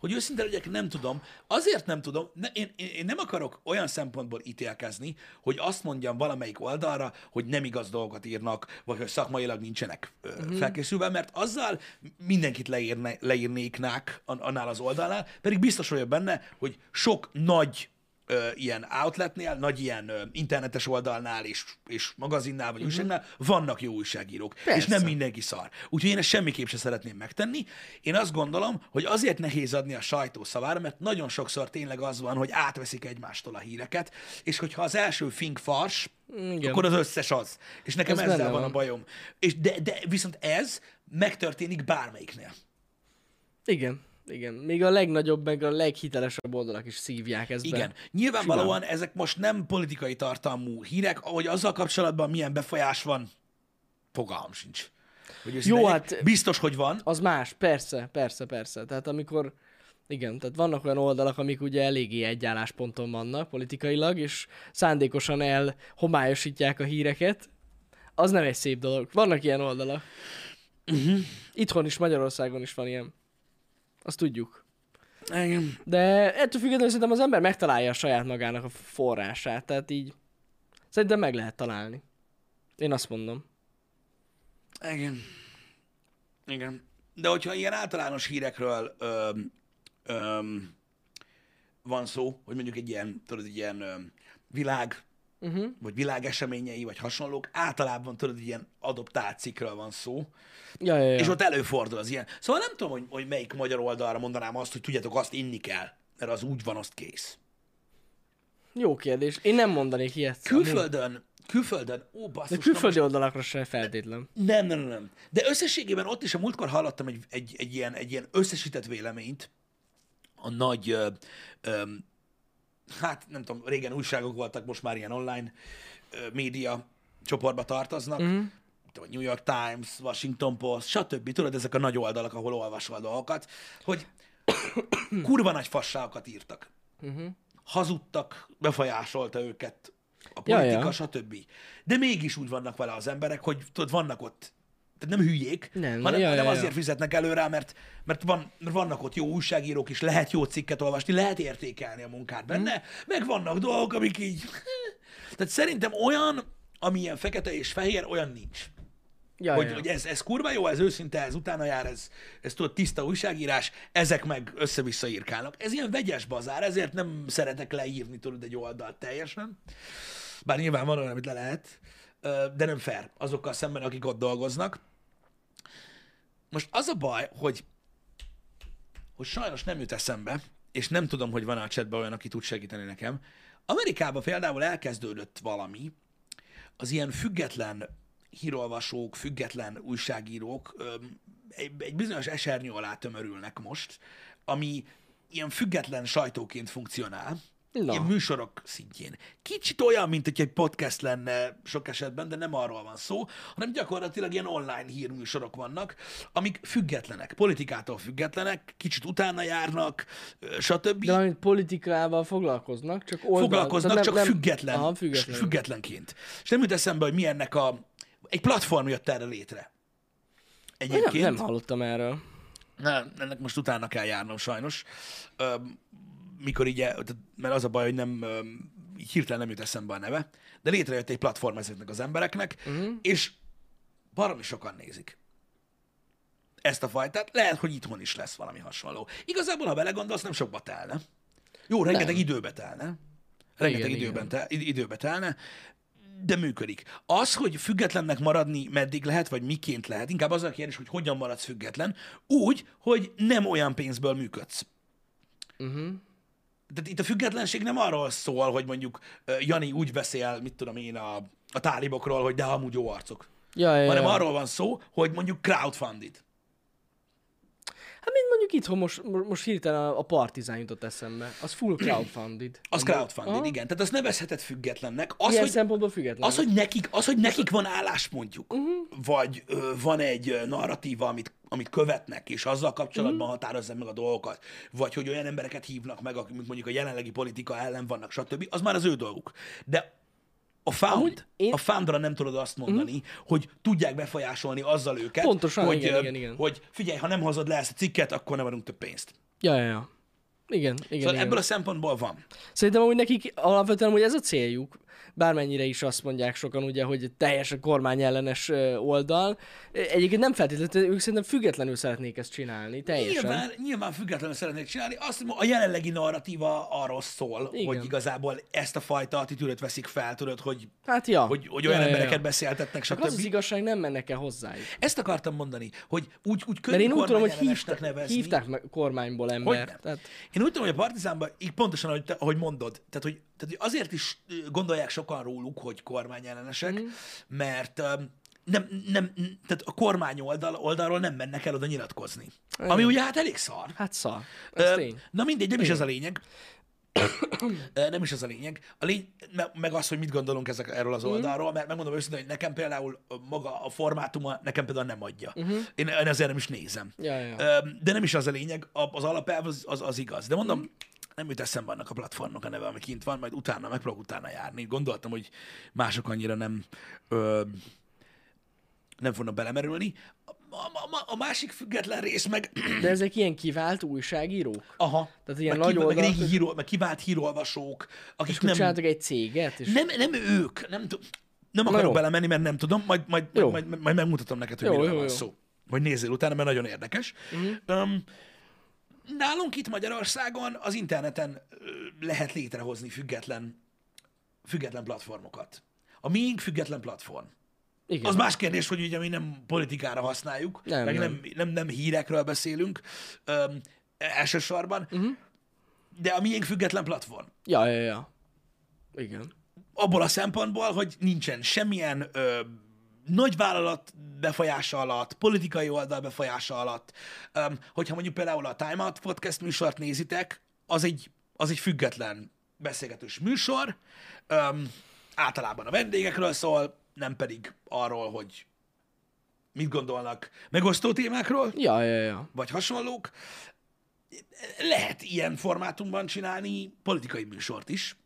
Hogy őszinte legyek, nem tudom. Azért nem tudom, ne, én, én, nem akarok olyan szempontból ítélkezni, hogy azt mondjam valamelyik oldalra, hogy nem igaz dolgot írnak, vagy hogy szakmailag nincsenek uh-huh. felkészülve, mert azzal mindenkit leírne, leírnéknák an- annál az oldalnál, pedig biztos vagyok benne, hogy sok nagy ö, ilyen outletnél, nagy ilyen ö, internetes oldalnál és, és magazinnál vagy újságnál vannak jó újságírók, és Persze. nem mindenki szar. Úgyhogy én ezt semmiképp sem szeretném megtenni. Én azt gondolom, hogy azért nehéz adni a sajtó szavára, mert nagyon sokszor tényleg az van, hogy átveszik egymástól a híreket, és hogyha az első fink fars, Igen. akkor az összes az. És nekem Ez ezzel van a bajom. És de, de viszont ez megtörténik bármelyiknél. Igen. Igen. Még a legnagyobb, meg a leghitelesebb oldalak is szívják ezt Igen. be. Nyilvánvalóan ezek most nem politikai tartalmú hírek, ahogy azzal kapcsolatban milyen befolyás van, fogalmam sincs. Hogy Jó, hát- Biztos, hogy van. Az más, persze, persze, persze. Tehát amikor, igen, tehát vannak olyan oldalak, amik ugye eléggé egy állásponton vannak politikailag, és szándékosan elhomályosítják a híreket. Az nem egy szép dolog. Vannak ilyen oldalak. Uh-huh. Itthon is, Magyarországon is van ilyen. Azt tudjuk. Igen. De ettől függetlenül szerintem az ember megtalálja a saját magának a forrását, tehát így szerintem meg lehet találni. Én azt mondom. Igen. Igen. De hogyha ilyen általános hírekről öm, öm, van szó, hogy mondjuk egy ilyen, tudod, egy ilyen öm, világ, Uh-huh. vagy világeseményei, vagy hasonlók, általában tudod, ilyen adoptált cikkről van szó, Ja, ja, ja. és ott előfordul az ilyen. Szóval nem tudom, hogy, hogy melyik magyar oldalra mondanám azt, hogy tudjátok, azt inni kell, mert az úgy van, azt kész. Jó kérdés. Én nem mondanék ilyet. Külföldön, külföldön, ó, basszus, De külföldi oldalakra sem feltétlen. Nem, nem, nem, nem. De összességében ott is a múltkor hallottam egy, egy, egy, ilyen, egy ilyen összesített véleményt a nagy, ö, ö, hát nem tudom, régen újságok voltak, most már ilyen online média csoportba tartoznak, mm. a New York Times, Washington Post, stb. Tudod, ezek a nagy oldalak, ahol olvasol a dolgokat, hogy kurva nagy fasságokat írtak. Uh-huh. Hazudtak, befolyásolta őket a Ja, politika, ja. stb. De mégis úgy vannak vele az emberek, hogy tudod, vannak ott tehát nem hülyék, Nem, hanem, ja, hanem ja. azért fizetnek előre, mert, mert, van, mert vannak ott jó újságírók is, lehet jó cikket olvasni, lehet értékelni a munkát benne, Mhm. meg vannak dolgok, amik így... Tehát szerintem olyan, ami ilyen fekete és fehér, olyan nincs. Ja, hogy, ja. hogy ez, ez kurva jó, ez őszinte, ez utána jár, ez, ez tudod, tiszta újságírás, ezek meg össze-vissza írkálnak. Ez ilyen vegyes bazár, ezért nem szeretek leírni, tudod, egy oldalt teljesen. Bár nyilván van olyan, amit le lehet, de nem fair azokkal szemben, akik ott dolgoznak. Most az a baj, hogy, hogy sajnos nem jut eszembe, és nem tudom, hogy van a chatben olyan, aki tud segíteni nekem. Amerikában például elkezdődött valami, az ilyen független hírolvasók, független újságírók egy bizonyos esernyő alá tömörülnek most, ami ilyen független sajtóként funkcionál, Na. ilyen műsorok szintjén. Kicsit olyan, mint hogy egy podcast lenne sok esetben, de nem arról van szó, hanem gyakorlatilag ilyen online hírműsorok vannak, amik függetlenek, politikától függetlenek, kicsit utána járnak, stb. De valamint politikával foglalkoznak, csak oldal... foglalkoznak, tehát csak nem, nem, független, Aha, független. függetlenként. És nem jut eszembe, hogy mi ennek a... Egy platform jött erre létre. Nem, Egyébként. nem hallottam erről. Nem, ennek most utána kell járnom sajnos. Öm, mikor így, mert az a baj, hogy nem, így hirtelen nem jut eszembe a neve, de létrejött egy platform ezeknek az embereknek, uh-huh. és baromi sokan nézik ezt a fajtát. Lehet, hogy itthon is lesz valami hasonló. Igazából, ha belegondolsz, nem sokba telne. Jó, rengeteg Nem. időbe telne. Rengeteg Igen, időben igen. te, id- időbe telne, de működik. Az, hogy függetlennek maradni meddig lehet, vagy miként lehet, inkább az a kérdés, hogy hogyan maradsz független, úgy, hogy nem olyan pénzből működsz. Uh-huh. Tehát itt a függetlenség nem arról szól, hogy mondjuk Jani úgy beszél, mit tudom én, a, a tálibokról, hogy de amúgy jó arcok. Ja, ja, Hanem ja. arról van szó, hogy mondjuk crowdfunded. Hát mint mondjuk itthon most, mo- most hirtelen a, Partizán jutott eszembe. Az full crowdfunded. Az crowdfunded, Aha. igen. Tehát azt nevezheted függetlennek. Az, Ilyen hogy, szempontból független. az, hogy nekik, az, hogy nekik van álláspontjuk, Mhm. uh-huh. vagy ö, van egy narratíva, amit, amit követnek, és azzal kapcsolatban Mhm. uh-huh. határozzák meg a dolgokat, vagy hogy olyan embereket hívnak meg, akik mondjuk a jelenlegi politika ellen vannak, stb., az már az ő dolguk. De a found, én- Mhm. a foundra nem tudod azt mondani, uh-huh. hogy tudják befolyásolni azzal őket, Pontosan, hogy, igen, igen, igen. hogy figyelj, ha nem hozod le ezt a cikket, akkor nem adunk több pénzt. Ja, ja, ja. Igen, igen, Szóval igen. ebből a szempontból van. Szerintem amúgy nekik alapvetően hogy ez a céljuk, bármennyire is azt mondják sokan ugye, hogy teljesen kormányellenes ö, oldal. Egyébként nem feltétlenül, ők szerintem függetlenül szeretnék ezt csinálni, teljesen. Nyilván, nyilván függetlenül szeretnék csinálni. Azt mondom, a jelenlegi narratíva arról szól, Igen. hogy igazából ezt a fajta attitűdöt veszik fel, tudod, hogy, Hát ja. hogy, hogy olyan ja, ja, embereket ja. beszéltetnek, stb. az az igazság, nem mennek el hozzájuk. Ezt akartam mondani, hogy úgy, úgy könnyű Mert én úgy tudom, hogy hívták, nevezni. hívták meg kormányból ember. Hogyne. Tehát, Én úgy tudom, hogy a Partizánban, így pontosan, ahogy, te, ahogy mondod, tehát hogy, tehát, hogy azért is gondolják sokan róluk, hogy kormányellenesek, Mhm. mm. mert nem, nem, tehát a kormány oldal, oldalról nem mennek el oda nyilatkozni. Igen. Ami ugye hát elég szar. hát szar. Ö. Na mindegy, nem is ez a lényeg. Nem is ez a lényeg. A lény, me- meg az, hogy mit gondolunk ezek, erről az oldalról, mert megmondom őszintén, hogy nekem például maga a formátuma nekem például nem adja. Uh-huh. Én, én ezért nem is nézem. Ja, ja. De nem is az a lényeg, az alapelv az, az, az igaz. De mondom, Mhm. Nem jut eszembe annak a platformnak a neve, ami kint van, majd utána megpróbálok utána járni. Gondoltam, hogy mások annyira nem ö, nem fognak belemerülni. A, a, a, másik független rész meg De ezek ilyen kivált újságírók? Aha. Tehát ilyen meg, nagy ki, meg, oldalak, régi híró, meg kivált hírolvasók, akik És nem, csináltak egy céget? És... nem, nem ők, nem, tud- nem akarok jó. belemenni, mert nem tudom, majd, majd, majd, majd, majd megmutatom neked, hogy Jó, miről jó, van jó. szó. Vagy nézzél utána, mert nagyon érdekes. Uh-huh. Um, nálunk itt Magyarországon az interneten lehet létrehozni független, független platformokat. A miénk független platform. Igen. Az más kérdés, hogy ugye mi nem politikára használjuk, Nem, meg nem. nem. Nem, nem, nem hírekről beszélünk öm, elsősorban, uh-huh. de a miénk független platform. Ja, ja, ja. Igen. Abból a szempontból, hogy nincsen semmilyen ö, nagyvállalat befolyása alatt, politikai oldal befolyása alatt. Öm, hogyha mondjuk például a Time Out podcast műsort nézitek, az egy, az egy független beszélgetős műsor, öm, általában a vendégekről szól, nem pedig arról, hogy mit gondolnak megosztó témákról, Ja, ja, ja. vagy hasonlók. Lehet ilyen formátumban csinálni politikai műsort is.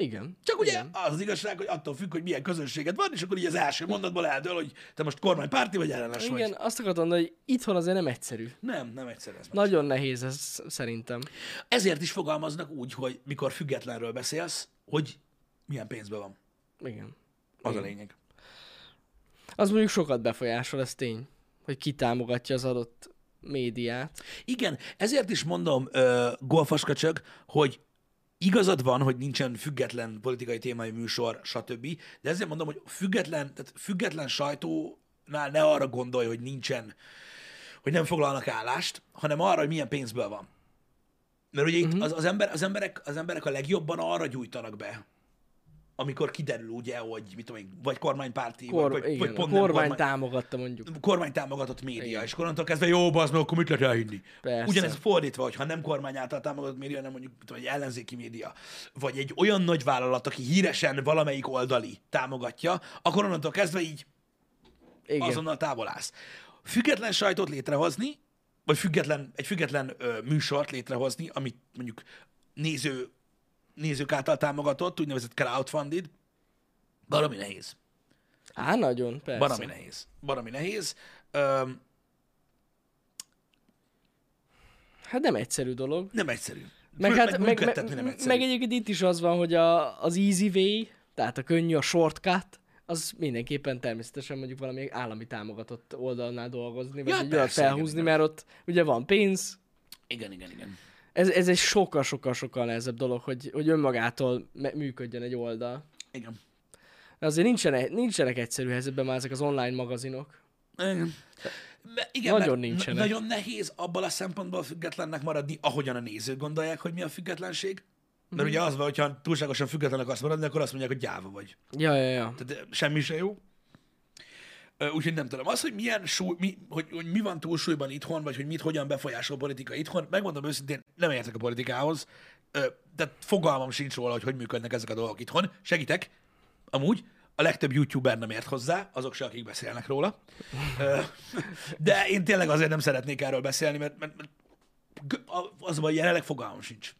Igen. Csak ugye Igen. az az igazság, hogy attól függ, hogy milyen közönséged van, és akkor így az első mondatból eldől, hogy te most kormánypárti vagy ellenes Igen, vagy. azt akartam mondani, hogy itthon azért nem egyszerű. Nem, nem egyszer ez. Nagyon nehéz ez szerintem. Ezért is fogalmaznak úgy, hogy mikor függetlenről beszélsz, hogy milyen pénzbe van. Igen. Az a lényeg. Az mondjuk sokat befolyásol, ez tény. Hogy ki támogatja az adott médiát. Igen, ezért is mondom, uh, golfaskacsög, hogy igazad van, hogy nincsen független politikai témai műsor, stb. De ezért mondom, hogy független, tehát független sajtónál ne arra gondolj, hogy nincsen, hogy nem foglalnak állást, hanem arra, hogy milyen pénzből van. Mert ugye itt az, az, ember, az, emberek, az emberek a legjobban arra gyújtanak be, amikor kiderül ugye, hogy mit tudom én, vagy kormánypárti, Kor, vagy, igen, vagy pont kormány kormány, támogatta mondjuk. kormány támogatott média, és onnantól kezdve jó, az meg akkor mit lehet elhinni? Persze. Ugyanez fordítva, hogyha nem kormány által támogatott média, hanem mondjuk mit tudom, egy ellenzéki média, vagy egy olyan nagy vállalat, aki híresen valamelyik oldali támogatja, akkor onnantól kezdve így Igen. azonnal távol állsz. Független sajtót létrehozni, vagy független, egy független ö, műsort létrehozni, amit mondjuk néző, nézők által támogatott, úgynevezett crowdfunded, valami nehéz. Á, nagyon, persze. Baromi nehéz. Baromi nehéz. Öm, Hát nem egyszerű dolog. nem egyszerű. Meg, hát, meg, meg, nem egyszerű. meg egyébként itt is az van, hogy a, az easy way, tehát a könnyű, a shortcut, az mindenképpen természetesen mondjuk valami állami támogatott oldalnál dolgozni, vagy Ja, egy persze, felhúzni, igen. mert ott ugye van pénz, Igen, igen, igen. Ez, ez egy sokkal-sokkal-sokkal nehezebb dolog, hogy, hogy önmagától me- működjön egy oldal. Igen. De azért nincsenek, nincsenek egyszerű helyzetben már ezek az online magazinok. Igen. Me- Igen, Nagyon nincsenek. na- Nagyon nehéz abban a szempontból függetlennek maradni, ahogyan a nézők gondolják, hogy mi a függetlenség. Mert Mhm. ugye az van, hogyha túlságosan független akarsz maradni, akkor azt mondják, hogy gyáva vagy. Ja, ja, ja. Tehát semmi se jó. Úgyhogy nem tudom. Az, hogy milyen súly, mi, hogy, hogy mi van túlsúlyban itthon, vagy hogy mit hogyan befolyásol a politika itthon, megmondom őszintén, nem értek a politikához. Tehát fogalmam sincs róla, hogy hogy működnek ezek a dolgok itthon. Segítek, amúgy. A legtöbb youtuber nem ért hozzá, azok se, akik beszélnek róla. De én tényleg azért nem szeretnék erről beszélni, mert, mert, mert az baj, jelenleg fogalmam sincs.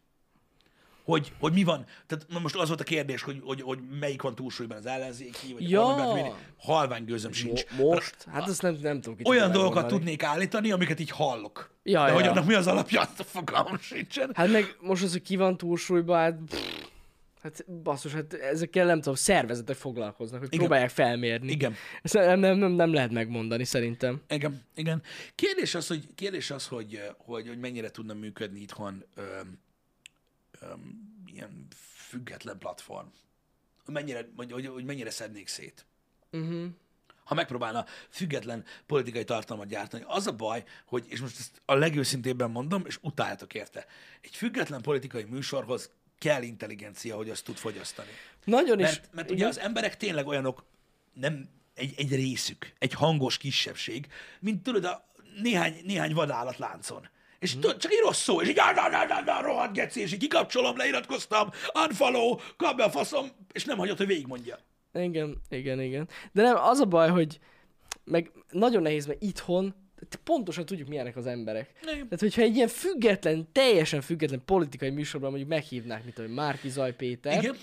Hogy, hogy mi van. Tehát most az volt a kérdés, hogy, hogy, hogy melyik van túlsúlyban az ellenzéki, vagy Ja. a halvány gőzöm sincs. Mo- most? Hát azt nem, nem tudok Olyan dolgokat mondani. tudnék állítani, amiket így hallok. Ja, De hogy ja. annak mi az alapja, azt a fogalmam sincsen. Hát meg most az, hogy ki van túlsúlyban, hát... Pff, hát basszus, hát ezekkel nem tudom, szervezetek foglalkoznak, hogy Igen. próbálják felmérni. Igen. Ezt nem, nem, nem, nem lehet megmondani szerintem. Igen, igen. Kérdés az, hogy, kérdés az, hogy, hogy, hogy mennyire tudna működni itthon öm, öm, ilyen független platform. Mennyire, hogy, hogy, hogy mennyire szednék szét. Uh-huh. ha megpróbálna független politikai tartalmat gyártani. Az a baj, hogy, és most ezt a legőszintébben mondom, és utáltok érte, egy független politikai műsorhoz kell intelligencia, hogy azt tud fogyasztani. Nagyon is. Mert, mert ugye igen. az emberek tényleg olyanok, nem egy, egy részük, egy hangos kisebbség, mint tudod, a néhány, néhány vadállat láncon. És tudod, csak egy rossz szó, és így, na, na, na, na, na, rohadt geci, és így kikapcsolom, leiratkoztam, unfollow, kap be a faszom, és nem hagyod, hogy végigmondja. Igen, igen, igen. De nem, az a baj, hogy meg nagyon nehéz, mert itthon pontosan tudjuk, milyenek az emberek. Igen. Tehát, hogyha egy ilyen független, teljesen független politikai műsorban mondjuk meghívnák, mint hogy Márki Zaj Péter, Igen,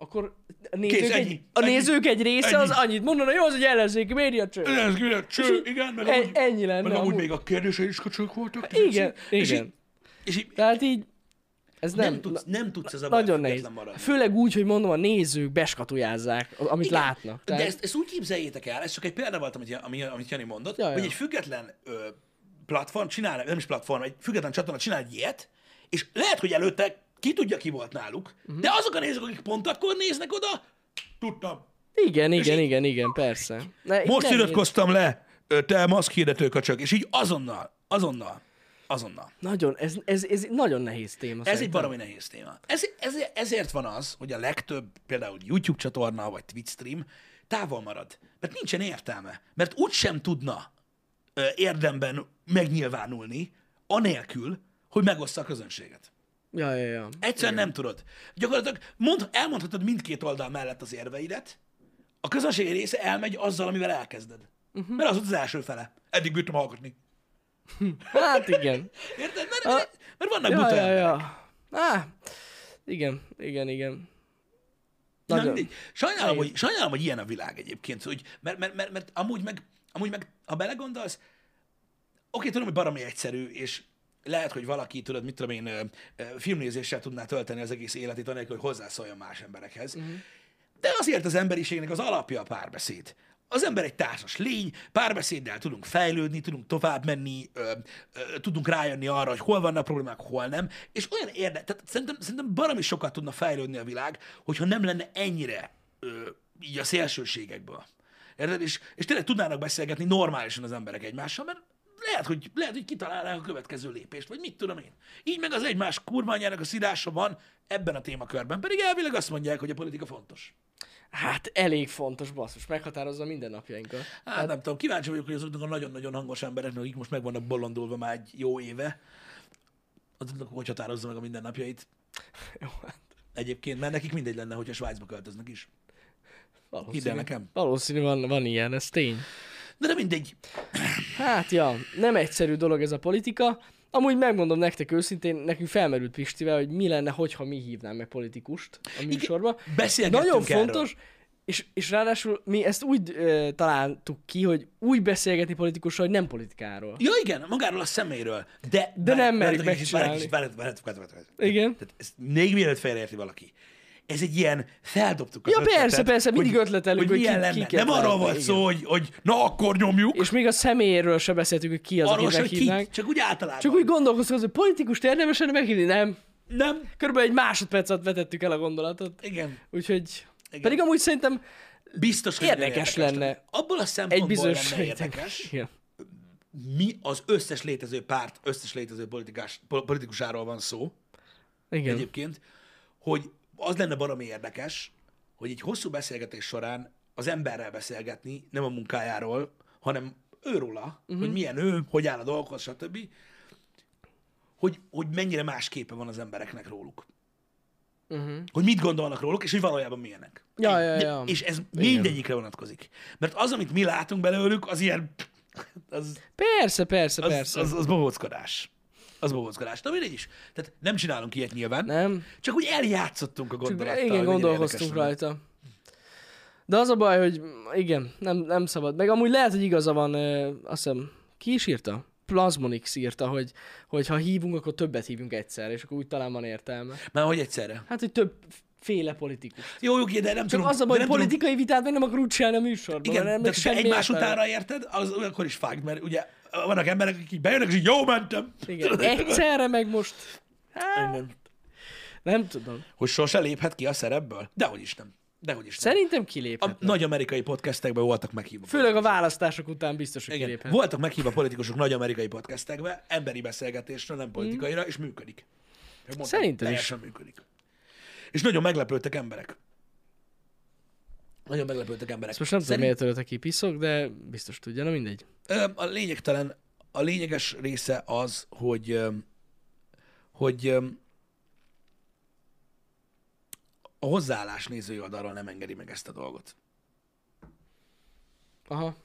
akkor a nézők, Kész, egy, ennyi, a ennyi, nézők egy része ennyi. az annyit mondana, jó, az egy ellenzéki média cső. Ez külön, cső, igen, meg En- amúgy, ennyi lenne meg amúgy még a kérdései is köcsök voltak. Igen, és igen. Így, és így Tehát így, ez nem, nem, tudsz, nem tudsz ez a nagyon nehéz. maradni. Főleg úgy, hogy mondom, a nézők beskatujázzák, amit Igen, látnak. De Tehát, ezt, ezt úgy képzeljétek el, ez csak egy példa volt, amit, ami, amit Jani mondott, Ja, hogy ja. egy független ö, platform csinál, nem is platform, egy független csatorna csinál egy ilyet, és lehet, hogy előtte ki tudja, ki volt náluk, Mhm. de azok a nézők, akik pont akkor néznek oda, tudtam. igen, igen, így- igen, igen, persze. Ne, Most iratkoztam le, ö, te maszk hirdető köcsög, és így azonnal, azonnal, azonnal. Nagyon, ez, ez, ez nagyon nehéz téma. Ez egy szerintem. baromi nehéz téma. Ez, ez, ezért van az, hogy a legtöbb például YouTube csatorna vagy Twitch stream távol marad. Mert nincsen értelme. Mert úgy sem tudna érdemben megnyilvánulni, anélkül, hogy megoszta a közönséget. Ja, ja, ja. Egyszerűen nem tudod. Gyakorlatilag mond, elmondhatod mindkét oldal mellett az érveidet, a közönség része elmegy azzal, amivel elkezded. Uh-huh. Mert az volt az első fele. Eddig bírtam hallgatni. Hát igen. Érted? Mert, mert vannak Ja, buta ja, ja. Á, igen, igen, igen. Na, Nagyon. mindegy. Sajnálom, hogy, sajnálom, hogy ilyen a világ egyébként, hogy, mert, mert, mert, mert amúgy, meg, amúgy meg, ha belegondolsz, oké, tudom, hogy baromi egyszerű, és lehet, hogy valaki, tudod, mit tudom én, filmnézéssel tudná tölteni az egész életét, anélkül, hogy hozzászóljon más emberekhez. Uh-huh. De azért az emberiségnek az alapja a párbeszéd. Az ember egy társas lény, párbeszéddel tudunk fejlődni, tudunk tovább menni, ö, ö, tudunk rájönni arra, hogy hol vannak problémák, hol nem, és olyan érde, tehát szerintem, szerintem baromi sokat tudna fejlődni a világ, hogyha nem lenne ennyire ö, így a szélsőségekből. Érted? És, és tényleg tudnának beszélgetni normálisan az emberek egymással, mert lehet, hogy, lehet, hogy kitalálnák a következő lépést, vagy mit tudom én. Így meg az egymás kurványának a szidása van ebben a témakörben, pedig elvileg azt mondják, hogy a politika fontos. Hát elég fontos basszus, meghatározza minden napjainkat. Hát nem tudom, kíváncsi vagyok, hogy azoknak a nagyon-nagyon hangos embereknek, akik most meg vannak bolondulva már egy jó éve, azoknak hogy határozza meg a mindennapjait. Jó, hát Egyébként, mert nekik mindegy lenne, hogyha Svájcba költöznek is. valószínű. Hidd nekem. Valószínű van, van ilyen, ez tény. De nem mindegy. Hát ja, nem egyszerű dolog ez a politika. Amúgy megmondom nektek őszintén, nekünk felmerült Pistivel, hogy mi lenne, hogyha mi hívnánk meg politikust a műsorba. Beszélgettünk Nagyon erről. fontos, és, és ráadásul mi ezt úgy ö, találtuk ki, hogy úgy beszélgetni politikusról, hogy nem politikáról. Ja igen, magáról a személyről. De, De nem merjük megcsinálni. várjatok- várjatok- várjatok. Igen. Tehát ezt még mielőtt félreérti valaki. Ez egy ilyen, feldobtuk az Ja, persze, ötletet, persze, mindig hogy, ötletelünk, hogy hogy milyen ki- lenne. Nem arról lehetne, volt szó, hogy, hogy na akkor nyomjuk, És még a személyéről se beszéltük, hogy ki az, arról akit meghívnánk. ki, csak úgy általában. Csak úgy gondolkoztunk, hogy politikust érdemes lenne meghívni, nem. Nem? Körülbelül egy másodperc alatt vetettük el a gondolatot. Igen. Úgyhogy... Igen. Pedig amúgy szerintem Biztos, hogy Érdekes nagyon lenne. Abból a egy szempontból bizonyos lenne érdekes, Igen. mi az összes létező párt, összes létező politikás, pol- politikusáról van szó, Igen. egyébként, hogy az lenne baromi érdekes, hogy egy hosszú beszélgetés során az emberrel beszélgetni, nem a munkájáról, hanem őróla, uh-huh. hogy milyen ő, hogy áll a dolgokhoz, stb., hogy, hogy mennyire más képe van az embereknek róluk. Uh-huh. Hogy mit gondolnak róluk, és hogy valójában milyenek. Ja, ja, ja. És ez mindegyikre vonatkozik. Mert az, amit mi látunk belőlük, az ilyen... Az, Persze, persze, az, persze. az, az bohóckodás. Az bohóckodás. De mindegy is. Tehát nem csinálunk ilyet nyilván. Nem? Csak úgy eljátszottunk a Csak gondolattal. hogy igen, gondolkoztunk lenne. rajta. De az a baj, hogy igen, nem, nem szabad. Meg amúgy lehet, hogy igaza van, ö, azt hiszem, ki is írta? Plasmonix írta, hogy, hogy ha hívunk, akkor többet hívunk egyszerre, és akkor úgy talán van értelme. Már hogy egyszerre. Hát, hogy több féle politikus. Jó, jó, de nem Csak tudom. az a baj, de nem tudom- politikai vitát meg nem akar úgy csinálni a műsorban. Igen, mert de semmi egymás utára érted, az akkor is fágt, mert ugye vannak emberek, akik bejönnek, és így jó mentem. Igen, egyszerre meg most... Hát, Igen. nem tudom. Hogy sose léphet ki a szerepből? Dehogy is nem. Dehogy is nem. Szerintem A kiléphet. nagy amerikai podcastekben voltak meghívva. Főleg a választások után biztos, hogy Igen. kiléphet. Voltak meghívva politikusok nagy amerikai podcastekbe, emberi beszélgetésre, nem politikaira, és működik. Mondtam, Szerintem is. működik. És nagyon meglepődtek emberek. Nagyon meglepődtek emberek. Ezt most nem tudom, Szerint- miért töröltek ki piszok, de biztos tudja, na mindegy. A lényegtelen, a lényeges része az, hogy, hogy a hozzáállás nézői oldalról nem engedi meg ezt a dolgot. Aha.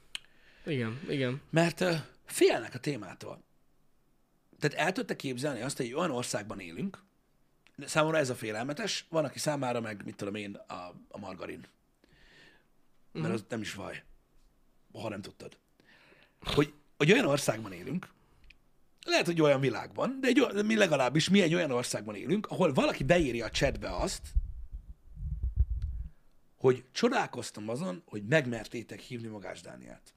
Igen, igen. Mert félnek a témától. Tehát el tudta képzelni azt, hogy egy olyan országban élünk, számomra ez a félelmetes, van, aki számára meg, mit tudom én, a, a margarin. Mert az nem is vaj, ha nem tudtad. Hogy, hogy olyan országban élünk, lehet, hogy olyan világban, de egy, mi legalábbis mi egy olyan országban élünk, ahol valaki beírja a chatbe azt, hogy csodálkoztam azon, hogy megmertétek hívni Magás Dániát.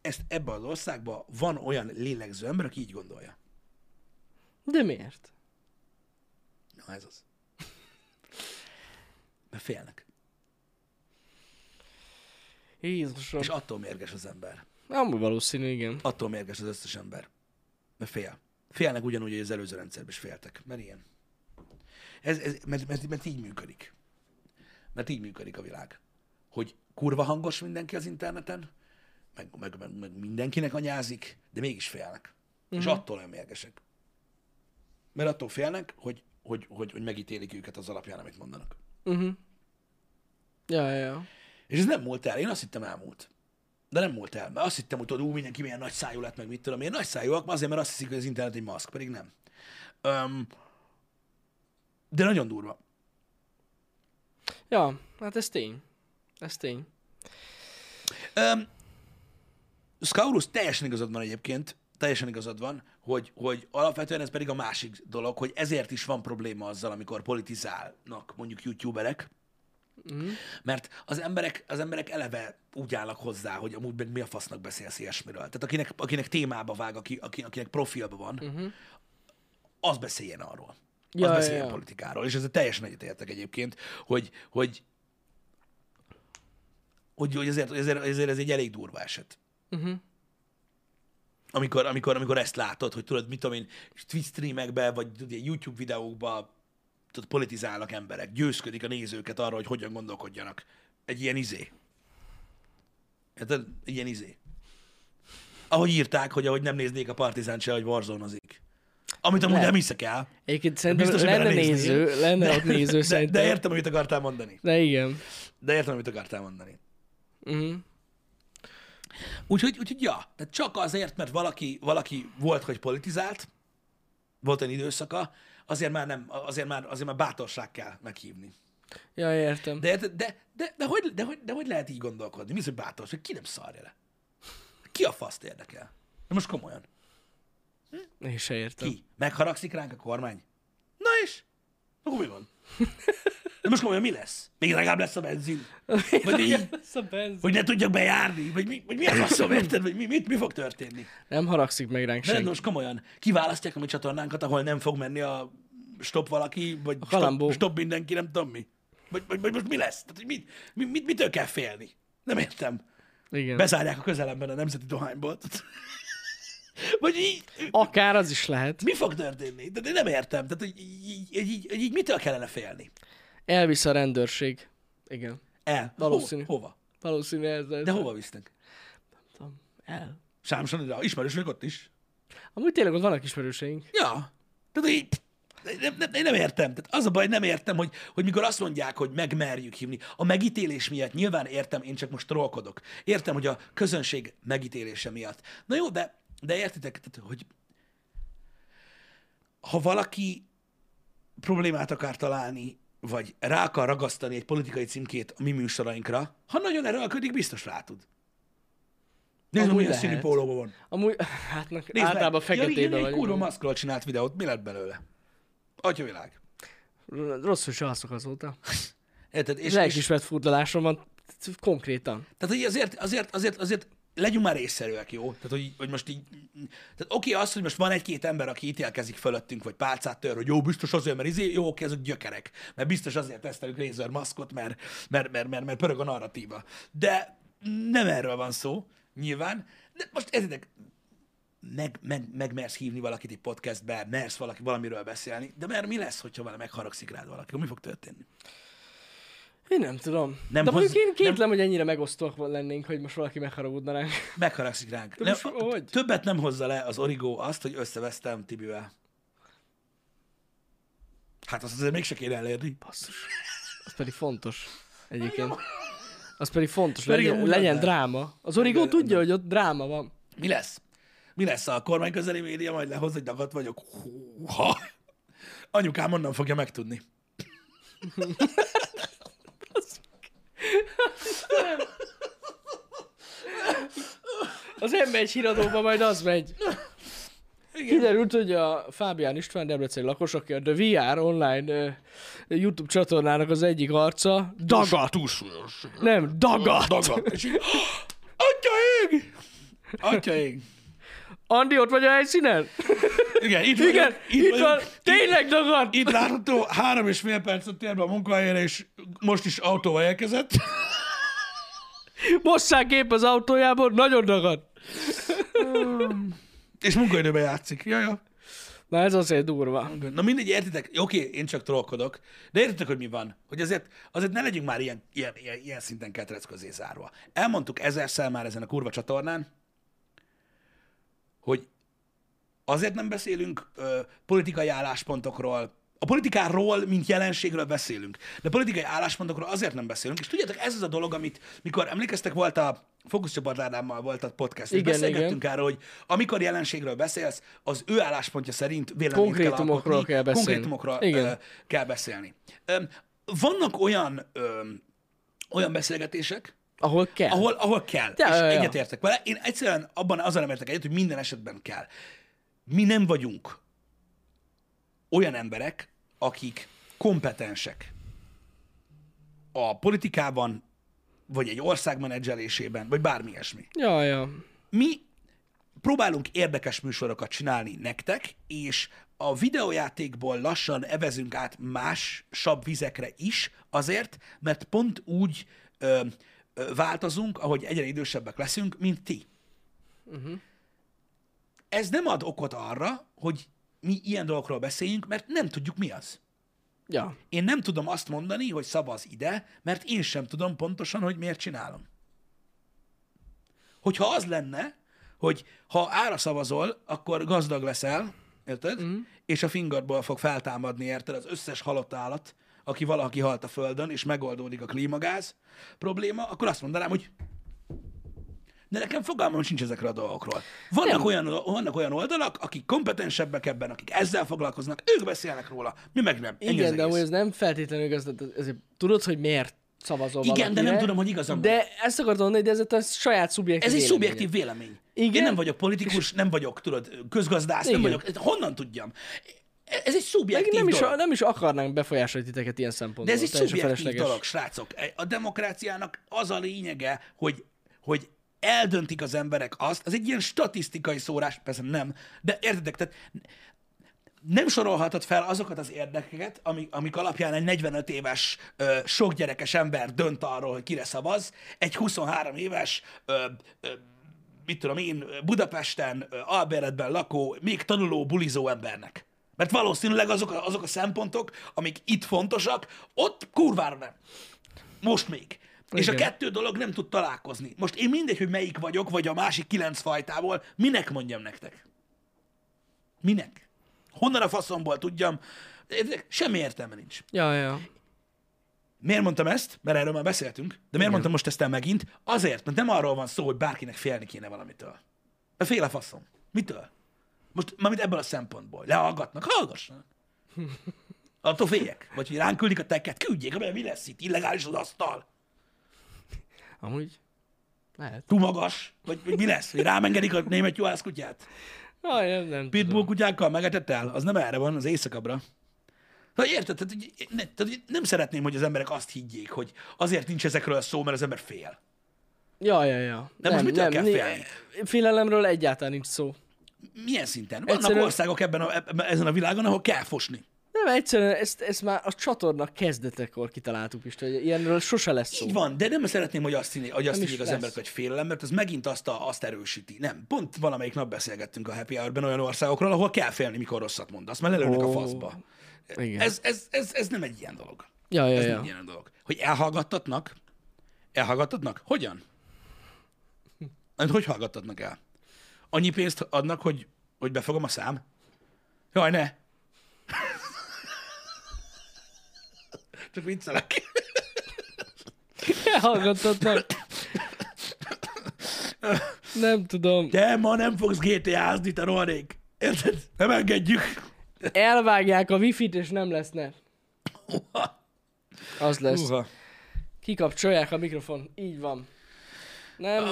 Ezt ebbe az országban van olyan lélegző ember, aki így gondolja. De miért? Na ez az. Mert félnek. Jézusom. És attól mérges az ember. Amúgy valószínű, igen. Attól mérges az összes ember. Mert fél. Félnek ugyanúgy, hogy az előző rendszerben is féltek. Mert ilyen. Ez, ez, mert, mert, mert így működik. Mert így működik a világ. Hogy kurva hangos mindenki az interneten, meg, meg, meg, meg mindenkinek anyázik, de mégis félnek. Uh-huh. És attól olyan mérgesek. Mert attól félnek, hogy, hogy, hogy, hogy megítélik őket az alapján, amit mondanak. Uh-huh. Ja, ja, ja. És ez nem múlt el. Én azt hittem elmúlt. De nem múlt el. Mert azt hittem, hogy tudod, ú, mindenki milyen nagy szájú lett, meg mit tudom én. Nagy szájúak, azért, mert azt hiszik, hogy az internet egy maszk, pedig nem. Um, de nagyon durva. Ja, hát ez tény. Ez tény. Um, Scaurus teljesen igazad van egyébként, teljesen igazad van, hogy, hogy alapvetően ez pedig a másik dolog, hogy ezért is van probléma azzal, amikor politizálnak mondjuk youtuberek, Mm. Mert az emberek, az emberek eleve úgy állnak hozzá, hogy amúgy meg mi a fasznak beszélsz ilyesmiről. Tehát akinek, akinek témába vág, aki, aki, akinek profilba van, uh-huh. az beszéljen arról. Az Ja, ja, beszéljen ja. politikáról. És ezzel teljesen egyetértek egyébként, hogy, hogy, hogy, hogy ezért, ezért, ezért ez egy elég durva eset. Uh-huh. Amikor, amikor, amikor ezt látod, hogy tudod, mit tudom én, Twitch streamekben, vagy tudod, YouTube videókban tudod, politizálnak emberek, győzködik a nézőket arra, hogy hogyan gondolkodjanak. Egy ilyen izé. Érted? Egy ilyen izé. Ahogy írták, hogy ahogy nem néznék a Partizán se, hogy warzone Amit amúgy Nem. nem hiszek el. Egyébként szerintem Biztos, lenne néző, lenne De- ott néző de, szerintem. de értem, amit akartál mondani. De igen. De értem, amit akartál mondani. Uh-huh. Úgyhogy, úgyhogy ja, tehát csak azért, mert valaki, valaki volt, hogy politizált, volt egy időszaka, azért már nem, azért már, azért már bátorság kell meghívni. Ja, értem. De, de, de, de, de, hogy, de, hogy, de hogy lehet így gondolkodni? Mi az, hogy bátorság? Ki nem szarja le? Ki a faszt érdekel? De most komolyan. Én se értem. Ki? Megharagszik ránk a kormány? Na és? Akkor mi van? De most komolyan mi lesz? Még legalább lesz a benzin? Vagy így, Ez a benz. hogy ne tudjak bejárni? Vagy mi, vagy mi a faszom, érted? Vagy mi, mit, mi fog történni? Nem haragszik meg ránk De senki. most komolyan, kiválasztják a mi csatornánkat, ahol nem fog menni a stop valaki, vagy stop, Kalambó. stop mindenki, nem tudom mi. Vagy, vagy, vagy most mi lesz? Tehát, hogy mit, mit, mit, mitől kell félni? Nem értem. Igen. Bezárják a közelemben a nemzeti dohányboltot. Vagy így, Akár az is lehet. mi fog történni? De én nem értem. Tehát, hogy így, így, így, így, így mitől kellene félni? Elvisz a rendőrség. Igen. El. Valószínű. Hova? Hova? Valószínű ez lesz. De hova visznek? Tudom, El. Sámson, de ismerős vagyok ott is. Amúgy tényleg ott vannak ismerőseink. Ja. Tehát így, nem, nem, nem értem. Tehát az a baj, nem értem, hogy, hogy mikor azt mondják, hogy megmerjük hívni. A megítélés miatt nyilván értem, én csak most trollkodok. Értem, hogy a közönség megítélése miatt. Na jó, de, de értitek, tehát, hogy ha valaki problémát akar találni, vagy rá akar ragasztani egy politikai címkét a mi műsorainkra, ha nagyon erőlködik, biztos rá tud. Nézd, Amúgy milyen színű lehet. pólóban van. Amúgy, hát meg Nézd általában meg. Ja, feketében igen, egy kurva maszkról csinált videót, mi lett belőle? Atyavilág. Rosszul se alszok azóta. Érted? És, és, Lelkismert furdalásom van konkrétan. tehát, hogy azért, azért, azért, azért legyünk már észszerűek, jó? Tehát, hogy, hogy most így... Tehát oké, az, hogy most van egy-két ember, aki ítélkezik fölöttünk, vagy pálcát tör, hogy jó, biztos azért, mert izé, jó, oké, azok gyökerek. Mert biztos azért tesztelünk Razer maszkot, mert, mert, mert, mert, mert pörög a narratíva. De nem erről van szó, nyilván. De most értitek, meg, meg, meg mersz hívni valakit egy podcastbe, mersz valaki valamiről beszélni, de mert mi lesz, hogyha vele megharagszik rád valaki? Mi fog történni? Én nem tudom. Nem De hoz- mondjuk én nem- kétlem, hogy ennyire megosztóak lennék, hogy most valaki megharagudna ránk. Megharagszik ránk. De Nem, most hogy? többet nem hozza le az Origo azt, hogy összevesztem Tibivel. Hát azt azért mégse kéne elérni. Basszus. Az pedig fontos. Egyébként. Az pedig fontos, Pedig legyen, legyen dráma. Az Igen, tudja, hogy ott dráma van. Mi lesz? Mi lesz a kormány közeli média, majd lehoz, hogy dagat vagyok? Húha! Anyukám onnan fogja megtudni. Az M1 híradóba majd az megy. Igen. Kiderült, hogy a Fábián István Debreceni lakos, aki a The VR online uh, YouTube csatornának az egyik arca, dagat. Túlsúlyos. Nem, dagat. Dagat. És így, Atyaég! Atyaég! Andi, ott vagy a helyszínen? Igen, itt Igen, vagyok, itt, vagyok. van. Tényleg dagat. Itt látható, három és fél percet tér be a munkahelyére, és most is autóval érkezett. Mosszák kép az autójából, nagyon dagat. És munkaidőben játszik. Ja, ja. Na ez azért durva. Na mindegy, értitek? Oké, én csak trollkodok, de értitek, hogy mi van? Hogy azért, azért ne legyünk már ilyen, ilyen, ilyen, ilyen szinten ketrec közé zárva. Elmondtuk ezerszer már ezen a kurva csatornán, hogy azért nem beszélünk ö, politikai álláspontokról, a politikáról, mint jelenségről beszélünk, de politikai álláspontokról azért nem beszélünk, és tudjátok, ez az a dolog, amit, mikor emlékeztek, volt a Fókuszcsoport Ádámmal volt a podcast, Igen, beszélgettünk arról, hogy amikor jelenségről beszélsz, az ő álláspontja szerint véleményt kell Konkrétumokról alkotni, kell beszélni. Konkrétumokról Igen. ö, kell beszélni. Ö, vannak olyan, ö, olyan beszélgetések, Ahol kell. ahol, ahol kell, Ja, és ja, ja. egyetértek vele. Én egyszerűen abban azzal nem értek egyet, hogy minden esetben kell. Mi nem vagyunk olyan emberek, akik kompetensek a politikában, vagy egy ország menedzselésében, vagy bármi ilyesmi. Ja, ja. Mi próbálunk érdekes műsorokat csinálni nektek, és a videójátékból lassan evezünk át másabb vizekre is, azért, mert pont úgy ö, ö, változunk, ahogy egyre idősebbek leszünk, mint ti. Uh-huh. Ez nem ad okot arra, hogy mi ilyen dolgokról beszéljünk, mert nem tudjuk mi az. Ja. Én nem tudom azt mondani, hogy szavaz ide, mert én sem tudom pontosan, hogy miért csinálom. Hogyha az lenne, hogy ha ára szavazol, akkor gazdag leszel, érted? Mm. És a fingerból fog feltámadni, érted, az összes halott állat, aki valaki halt a Földön, és megoldódik a klímagáz probléma, akkor azt mondanám, hogy de nekem fogalmam sincs ezekről a dolgokról. Vannak olyan, vannak olyan oldalak, akik kompetensebbek ebben, akik ezzel foglalkoznak, ők beszélnek róla, mi meg nem. Ennyi Igen, de amúgy ez nem feltétlenül igaz, de ezért tudod, hogy miért szavazol Igen, de valakire, nem tudom, hogy igazam van. De ezt akartam mondani, hogy ez a saját szubjektív Ez egy szubjektív vélemény. Igen. Én nem vagyok politikus, nem vagyok, tudod, közgazdász, nem Igen. vagyok. Honnan tudjam? Ez egy szubjektív nem is, dolog. nem is akarnánk befolyásolni titeket ilyen szempontból. De ez egy szubjektív felesleges. dolog, srácok. A demokráciának az a lényege, hogy, hogy eldöntik az emberek azt, az egy ilyen statisztikai szórás, persze nem, de értedek, tehát nem sorolhatod fel azokat az érdekeket, amik, amik alapján egy 45 éves, ö, sok gyerekes ember dönt arról, hogy kire szavaz, egy 23 éves, ö, ö, mit tudom én, Budapesten, ö, albérletben lakó, még tanuló, bulizó embernek. Mert valószínűleg azok a, azok a szempontok, amik itt fontosak, ott kurvára nem. Most még. És a kettő dolog nem tud találkozni. Most én mindegy, hogy melyik vagyok, vagy a másik kilenc fajtából, minek mondjam nektek? Minek? Honnan a faszomból tudjam? Semmi értelme nincs. Ja, ja. Miért mondtam ezt? Mert erről már beszéltünk. De miért Igen. mondtam most ezt el megint? Azért, mert nem arról van szó, hogy bárkinek félni kéne valamitől. Mert fél a faszom. Mitől? Most, mármint ebből a szempontból. Lehallgatnak? Hallgassanak. Attól féljek. Vagy hogy ránk küldik a teket, küldjék, mert mi lesz itt? Illegális az asztal. Amúgy lehet. Túl magas? Vagy, vagy mi lesz? Hogy rám engedik a német juhász kutyát? Ja, ja, nem Pitbull tudom. kutyákkal megetett el? Az nem erre van, az éjszakabbra. Ha érted? Tehát, hogy ne, tehát, hogy nem szeretném, hogy az emberek azt higgyék, hogy azért nincs ezekről szó, mert az ember fél. Ja, ja, ja. De most mitől kell né- félni? Félelemről egyáltalán nincs szó. Milyen szinten? Vannak Egyszerűen- országok ebben a, ebben, ezen a világon, ahol kell fosni. Nem, egyszerűen ezt, ezt már a csatorna kezdetekor kitaláltuk is, hogy ilyenről sose lesz szó. Így van, de nem szeretném, hogy azt, hinni, hogy azt higgyék az emberek, hogy félelem, mert az megint azt, a, azt erősíti. Nem, pont valamelyik nap beszélgettünk a Happy Hour-ben olyan országokról, ahol kell félni, mikor rosszat mondasz, mert lelőnek a Ó, faszba. igen. Ez, ez, ez, ez nem egy ilyen dolog. Ja, ja, Ez ja. nem egy ilyen dolog. Hogy elhallgattatnak? Elhallgattatnak? Hogyan? Hogy hallgattatnak el? Annyi pénzt adnak, hogy, hogy befogom a szám? Jaj, ne! Csak viccelek. Elhallgattatnak. Nem tudom. De ma nem fogsz GTA-zni, te rohadék. Érted? Nem engedjük. Elvágják a wifi-t, és nem lesz net. Az lesz. Uha. Kikapcsolják a mikrofon. Így van. Nem,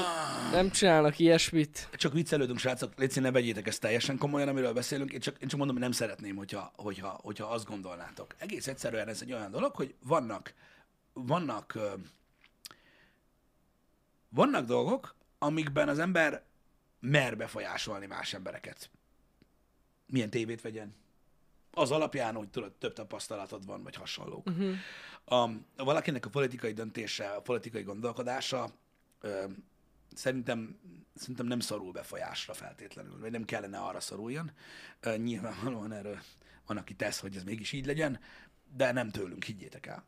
nem csinálnak ilyesmit. Csak viccelődünk, srácok, légy ne vegyétek ezt teljesen komolyan, amiről beszélünk. Én csak, én csak mondom, hogy nem szeretném, hogyha, hogyha, hogyha azt gondolnátok. Egész egyszerűen ez egy olyan dolog, hogy vannak, vannak, vannak dolgok, amikben az ember mer befolyásolni más embereket. Milyen tévét vegyen. Az alapján, hogy tudod, több tapasztalatod van, vagy hasonlók. Uh-huh. A, valakinek a politikai döntése, a politikai gondolkodása ö, szerintem, szerintem nem szorul befolyásra feltétlenül, vagy nem kellene arra szoruljon. Ö, nyilvánvalóan erről van, aki tesz, hogy ez mégis így legyen, de nem tőlünk, higgyétek el.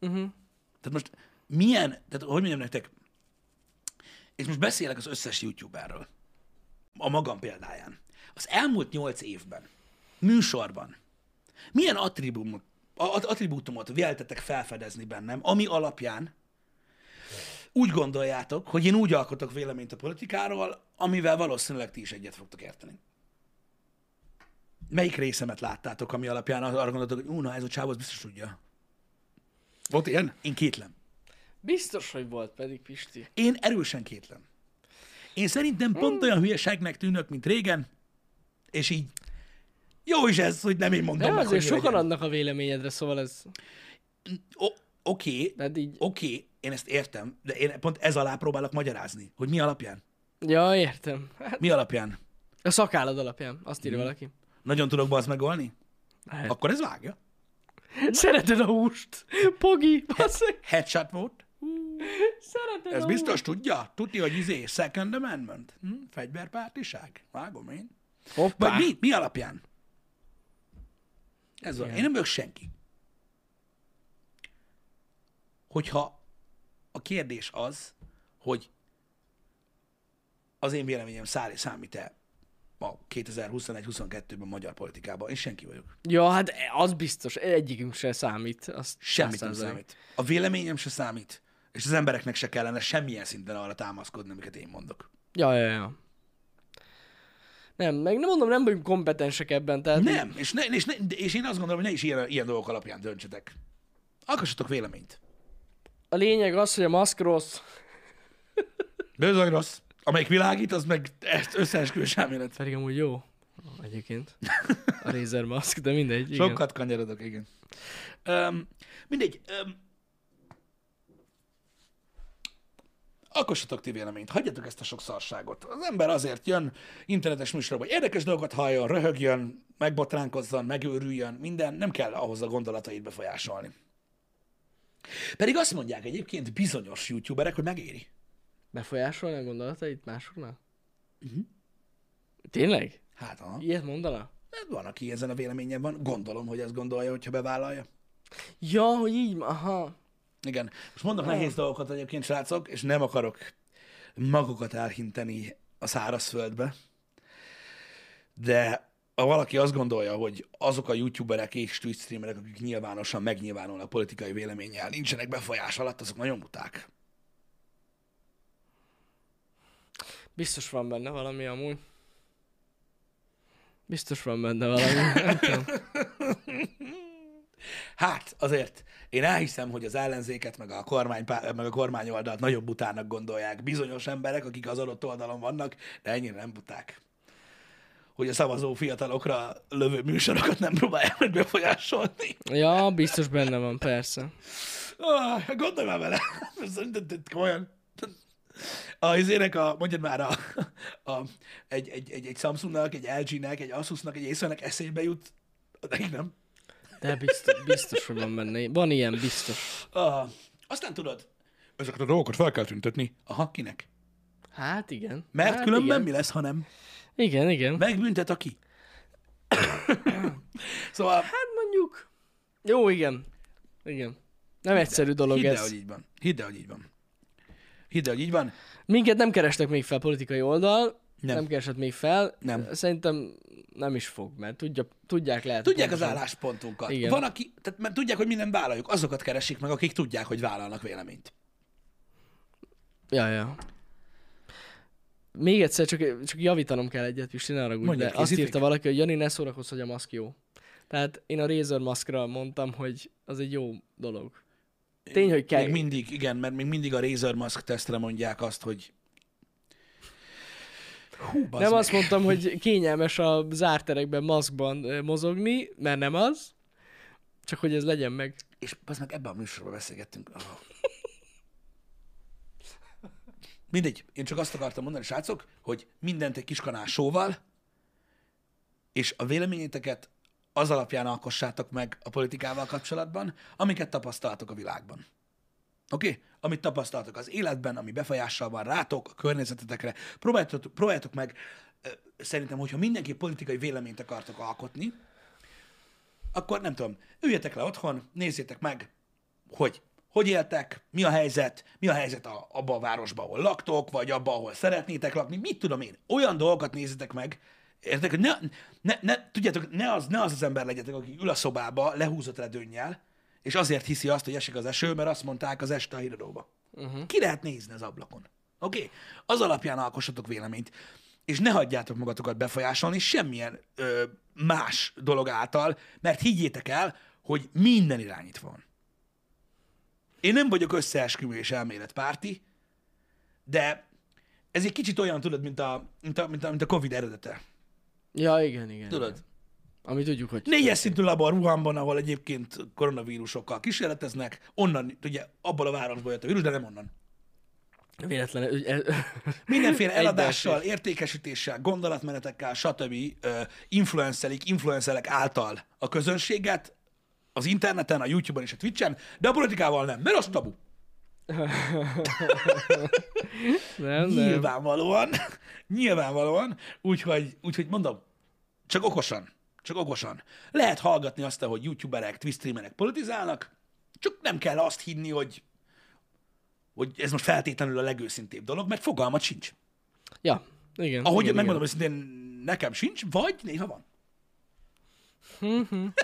Uh-huh. Tehát most milyen, tehát hogy mondjam nektek, és most beszélek az összes youtuberről, a magam példáján. Az elmúlt nyolc évben, műsorban, milyen attribumot, a- attribútumot véltetek felfedezni bennem, ami alapján úgy gondoljátok, hogy én úgy alkotok véleményt a politikáról, amivel valószínűleg ti is egyet fogtok érteni. Melyik részemet láttátok, ami alapján arra gondoltok, hogy ú, na ez a csáv, az biztos tudja. Volt ilyen? Én kétlem. Biztos, hogy volt pedig, Pisti. Én erősen kétlem. Én szerintem pont olyan hülyeségnek tűnök, mint régen, és így jó is ez, hogy nem én mondom De meg, azért sokan legyen. adnak a véleményedre, szóval ez... O- Oké, így... oké, én ezt értem, de én pont ez alá próbálok magyarázni, hogy mi alapján. Ja, értem. Hát, Mi alapján? a szakállad alapján, azt írja valaki. Nagyon tudok bazd megolni? Lehet. Akkor ez vágja. Szereted a húst. Pogi, basszeg. Headshot volt. Szereted Ez biztos tudja? Tudja, hogy izé, Second Amendment? Hm? Fegyverpártiság? Vágom én. húst. Hoppá. Vagy mi? Mi alapján? Ez van. Én nem vagyok senki. Hogyha kérdés az, hogy az én véleményem szállé számít-e a 2021-22-ben magyar politikában, én senki vagyok. Ja, hát az biztos. Egyikünk se számít. Az Semmit nem számít. A véleményem se számít, és az embereknek se kellene semmilyen szinten arra támaszkodni, amiket én mondok. Ja, ja, ja. Nem, meg nem mondom, nem vagyunk kompetensek ebben, tehát... Nem, és, ne, és, ne, és én azt gondolom, hogy ne is ilyen, ilyen dolgok alapján döntsetek. Alkossatok véleményt. A lényeg az, hogy a maszk rossz. Bizony rossz. Amelyik világít, az meg ezt összeesküvés elmélet. Pedig amúgy jó. Egyébként. A Razer maszk, de mindegy. Igen. Sokat kanyarodok, igen. Um, mindegy. Um, alkossatok ti véleményt, hagyjatok ezt a sok szarságot. Az ember azért jön internetes műsorba, hogy érdekes dolgokat halljon, röhögjön, megbotránkozzon, megőrüljön, minden, nem kell ahhoz a gondolatait befolyásolni. Pedig azt mondják egyébként bizonyos youtuberek, hogy megéri. Befolyásolni a gondolatait másoknál? Mhm. Tényleg? Hát, aha. Ilyet mondana? Hát Van, aki ezen a véleményen van. Gondolom, hogy ezt gondolja, hogyha bevállalja. Ja, hogy így, aha. Igen. Most mondok nehéz dolgokat egyébként, srácok, és nem akarok magukat elhinteni a szárazföldbe, de ha valaki azt gondolja, hogy azok a youtuberek és Twitch streamerek, akik nyilvánosan megnyilvánulnak politikai véleménnyel, nincsenek befolyás alatt, azok nagyon muták. Biztos van benne valami amúgy. Biztos van benne valami. Hát, azért én elhiszem, hogy az ellenzéket, meg a, kormány, meg a kormányoldalt nagyobb butának gondolják bizonyos emberek, akik az adott oldalon vannak, de ennyire nem buták. Hogy a szavazó fiatalokra lövő műsorokat nem próbálják meg befolyásolni. Ja, biztos benne van, persze. Ah, gondolj már vele. Komolyan. A izének a, mondjad már, a, a, egy, egy, egy, egy Samsungnak, egy LG-nek, egy Asusnak, egy Acernek eszébe jut, nekik nem. De biztos, biztos, hogy van benne. Van ilyen, biztos. Ah, aztán tudod, ezeket a dolgokat fel kell tüntetni. Aha, kinek? Hát igen. Mert hát különben igen. mi lesz, ha nem? Igen, igen. Megbüntet aki. szóval Hát mondjuk... Jó, igen. Igen. Nem egyszerű dolog hidd ez. hogy így van. Hidd hogy így van. Hidd hogy így van. Minket nem kerestek még fel politikai oldal, Nem. nem, keresett még fel. Nem. Szerintem nem is fog, mert tudja, tudják lehet. Tudják az pontosan. álláspontunkat. Igen. Van, aki, tehát mert tudják, hogy mi nem vállaljuk. Azokat keresik meg, akik tudják, hogy vállalnak véleményt. Ja, ja. Még egyszer, csak, csak javítanom kell egyet, Pisti, ne haragudj, Mondja, de azt írta valaki, hogy Jani, ne szórakozz, hogy a maszk jó. Tehát én a Razer maszkra mondtam, hogy az egy jó dolog. Tény, hogy kell. Még mindig, igen, mert még mindig a Razer Mask tesztre mondják azt, hogy Hú, Nem meg. azt mondtam, hogy kényelmes a zárt terekben maszkban mozogni, mert nem az, csak hogy ez legyen meg. És az meg ebben a műsorban beszélgettünk. Oh. Mindegy, én csak azt akartam mondani, srácok, hogy mindent egy kis kanál sóval, és a véleményeteket az alapján alkossátok meg a politikával kapcsolatban, amiket tapasztaltok a világban. Oké? Okay? Amit tapasztaltok az életben, ami befolyással van rátok, a környezetetekre. Próbáljátok, próbáljátok meg, szerintem, hogyha mindenki politikai véleményt akartok alkotni, akkor nem tudom, üljetek le otthon, nézzétek meg, hogy hogy éltek, mi a helyzet, mi a helyzet a, abba a városban, ahol laktok, vagy abba, ahol szeretnétek lakni, mit tudom én. Olyan dolgokat nézzetek meg, értek, hogy ne, ne, ne, tudjátok, ne az, ne az az ember legyetek, aki ül a szobába, lehúzott redőnnyel, és azért hiszi azt, hogy esik az eső, mert azt mondták az este a híradóba. Uh-huh. Ki lehet nézni az ablakon? Oké? Okay? Az alapján alkossatok véleményt. És ne hagyjátok magatokat befolyásolni semmilyen ö, más dolog által, mert higgyétek el, hogy minden irányítva van. Én nem vagyok összeesküvő és elméletpárti, de ez egy kicsit olyan, tudod, mint a, mint a, mint a, mint a Covid eredete. Ja, igen, igen. Tudod? Igen. Ami tudjuk, hogy... Négyes szintű labor Wuhanban, ahol egyébként koronavírusokkal kísérleteznek, onnan, ugye, abból a városból jött a vírus, de nem onnan. Véletlenül... ügy- e- Mindenféle eladással, értékesítéssel, gondolatmenetekkel, stb. influencelik, influencerek által a közönséget, az interneten, a YouTube-on és a Twitch-en, de a politikával nem, mert az tabu. nem, nem. Nyilvánvalóan, nyilvánvalóan, úgyhogy, úgyhogy mondom, csak okosan, csak okosan. Lehet hallgatni azt, hogy youtuberek, twitch streamerek politizálnak, csak nem kell azt hinni, hogy, hogy ez most feltétlenül a legőszintébb dolog, mert fogalmat sincs. Ja, igen. Ahogy igen, megmondom őszintén, nekem sincs, vagy néha van.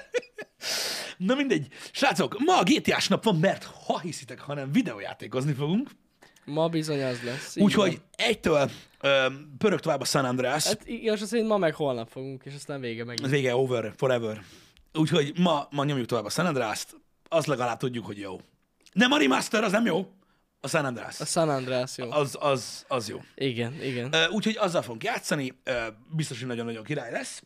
Na mindegy. Srácok, ma a GTA-s nap van, mert ha hiszitek, hanem videójátékozni fogunk. Ma bizony az lesz. Úgyhogy egytől ö, pörög tovább a San Andreas. Hát igaz, szerint ma meg holnap fogunk, és aztán vége meg. Ez vége, over, forever. Úgyhogy ma, ma nyomjuk tovább a San Andreas-t, azt legalább tudjuk, hogy jó. Nem a remaster, az nem jó. A San Andreas. A San Andreas jó. Az, az, az jó. Igen, igen. Úgyhogy azzal fogunk játszani, biztos, hogy nagyon-nagyon király lesz.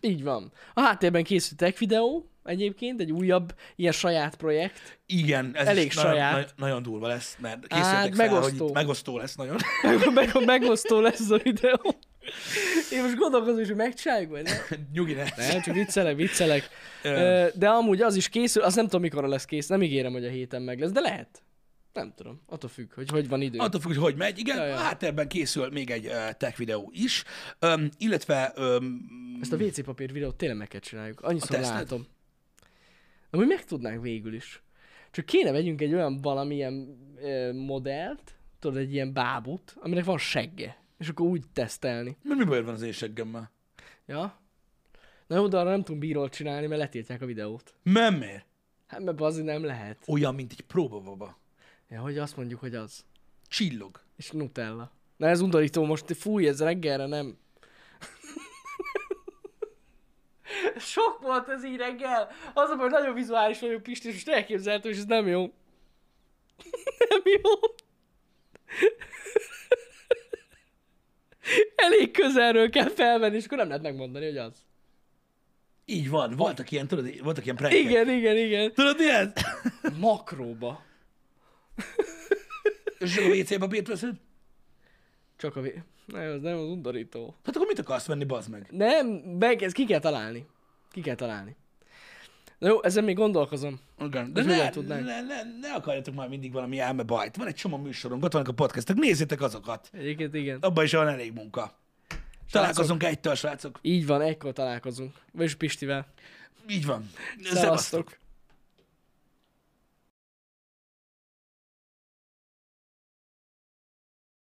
Így van. A háttérben készült tech videó, egyébként, egy újabb ilyen saját projekt. Igen, ez Elég is saját. nagyon, nagyon durva lesz, mert készültek Hát, fel, megosztó. hogy megosztó lesz nagyon. Meg, meg, megosztó lesz ez a videó. Én most gondolkozom, hogy megcsináljuk, vagy nem? Nyugi ne. Nem, csak viccelek, viccelek. De amúgy az is készül, az nem tudom, mikor lesz kész, nem ígérem, hogy a héten meg lesz, de lehet. Nem tudom, attól függ, hogy hogy van idő. Attól függ, hogy hogy megy. Igen, Ja, ja. a háttérben készül még egy uh, tech videó is, um, illetve um, Ezt a WC papír videót tényleg meg kell csináljuk. Annyiszor látom. Amúgy meg tudnánk végül is. Csak kéne vegyünk egy olyan valamilyen ö, modellt, tudod, egy ilyen bábut, aminek van segge. És akkor úgy tesztelni. Mert mi baj van az én seggemmel? Ja? Na jó, de arra nem tudunk bírót csinálni, mert letiltják a videót. Nem miért? Hát mert az nem lehet. Olyan, mint egy próbababa. Ja, hogy azt mondjuk, hogy az. Csillog. És Nutella. Na ez undorító, most fúj, ez reggelre nem. Sok volt ez így reggel. Az a baj, nagyon vizuális vagyok, Pisti, és most elképzelhető, és ez nem jó. nem jó. Elég közelről kell felvenni, és akkor nem lehet megmondani, hogy az. Így van. Voltak ilyen, tudod, voltak ilyen prankek. Igen, igen, igen. Tudod, mi ez? Makróba. És a WC veszed? Csak a vé... Nem, az nem az undorító. Hát akkor mit akarsz venni, bazd meg? Nem, meg, ezt ki kell találni. Ki kell találni. Na jó, ezen még gondolkozom. Igen. De Ez ne, tudnánk? ne, ne, ne, akarjatok már mindig valami elmebajt. Van egy csomó műsorunk, ott vannak a podcastok, nézzétek azokat. Egyébként igen. Abban is van elég munka. Találkozunk egytől, srácok. Így van, ekkor találkozunk. Vagyis Pistivel. Így van. Szevasztok.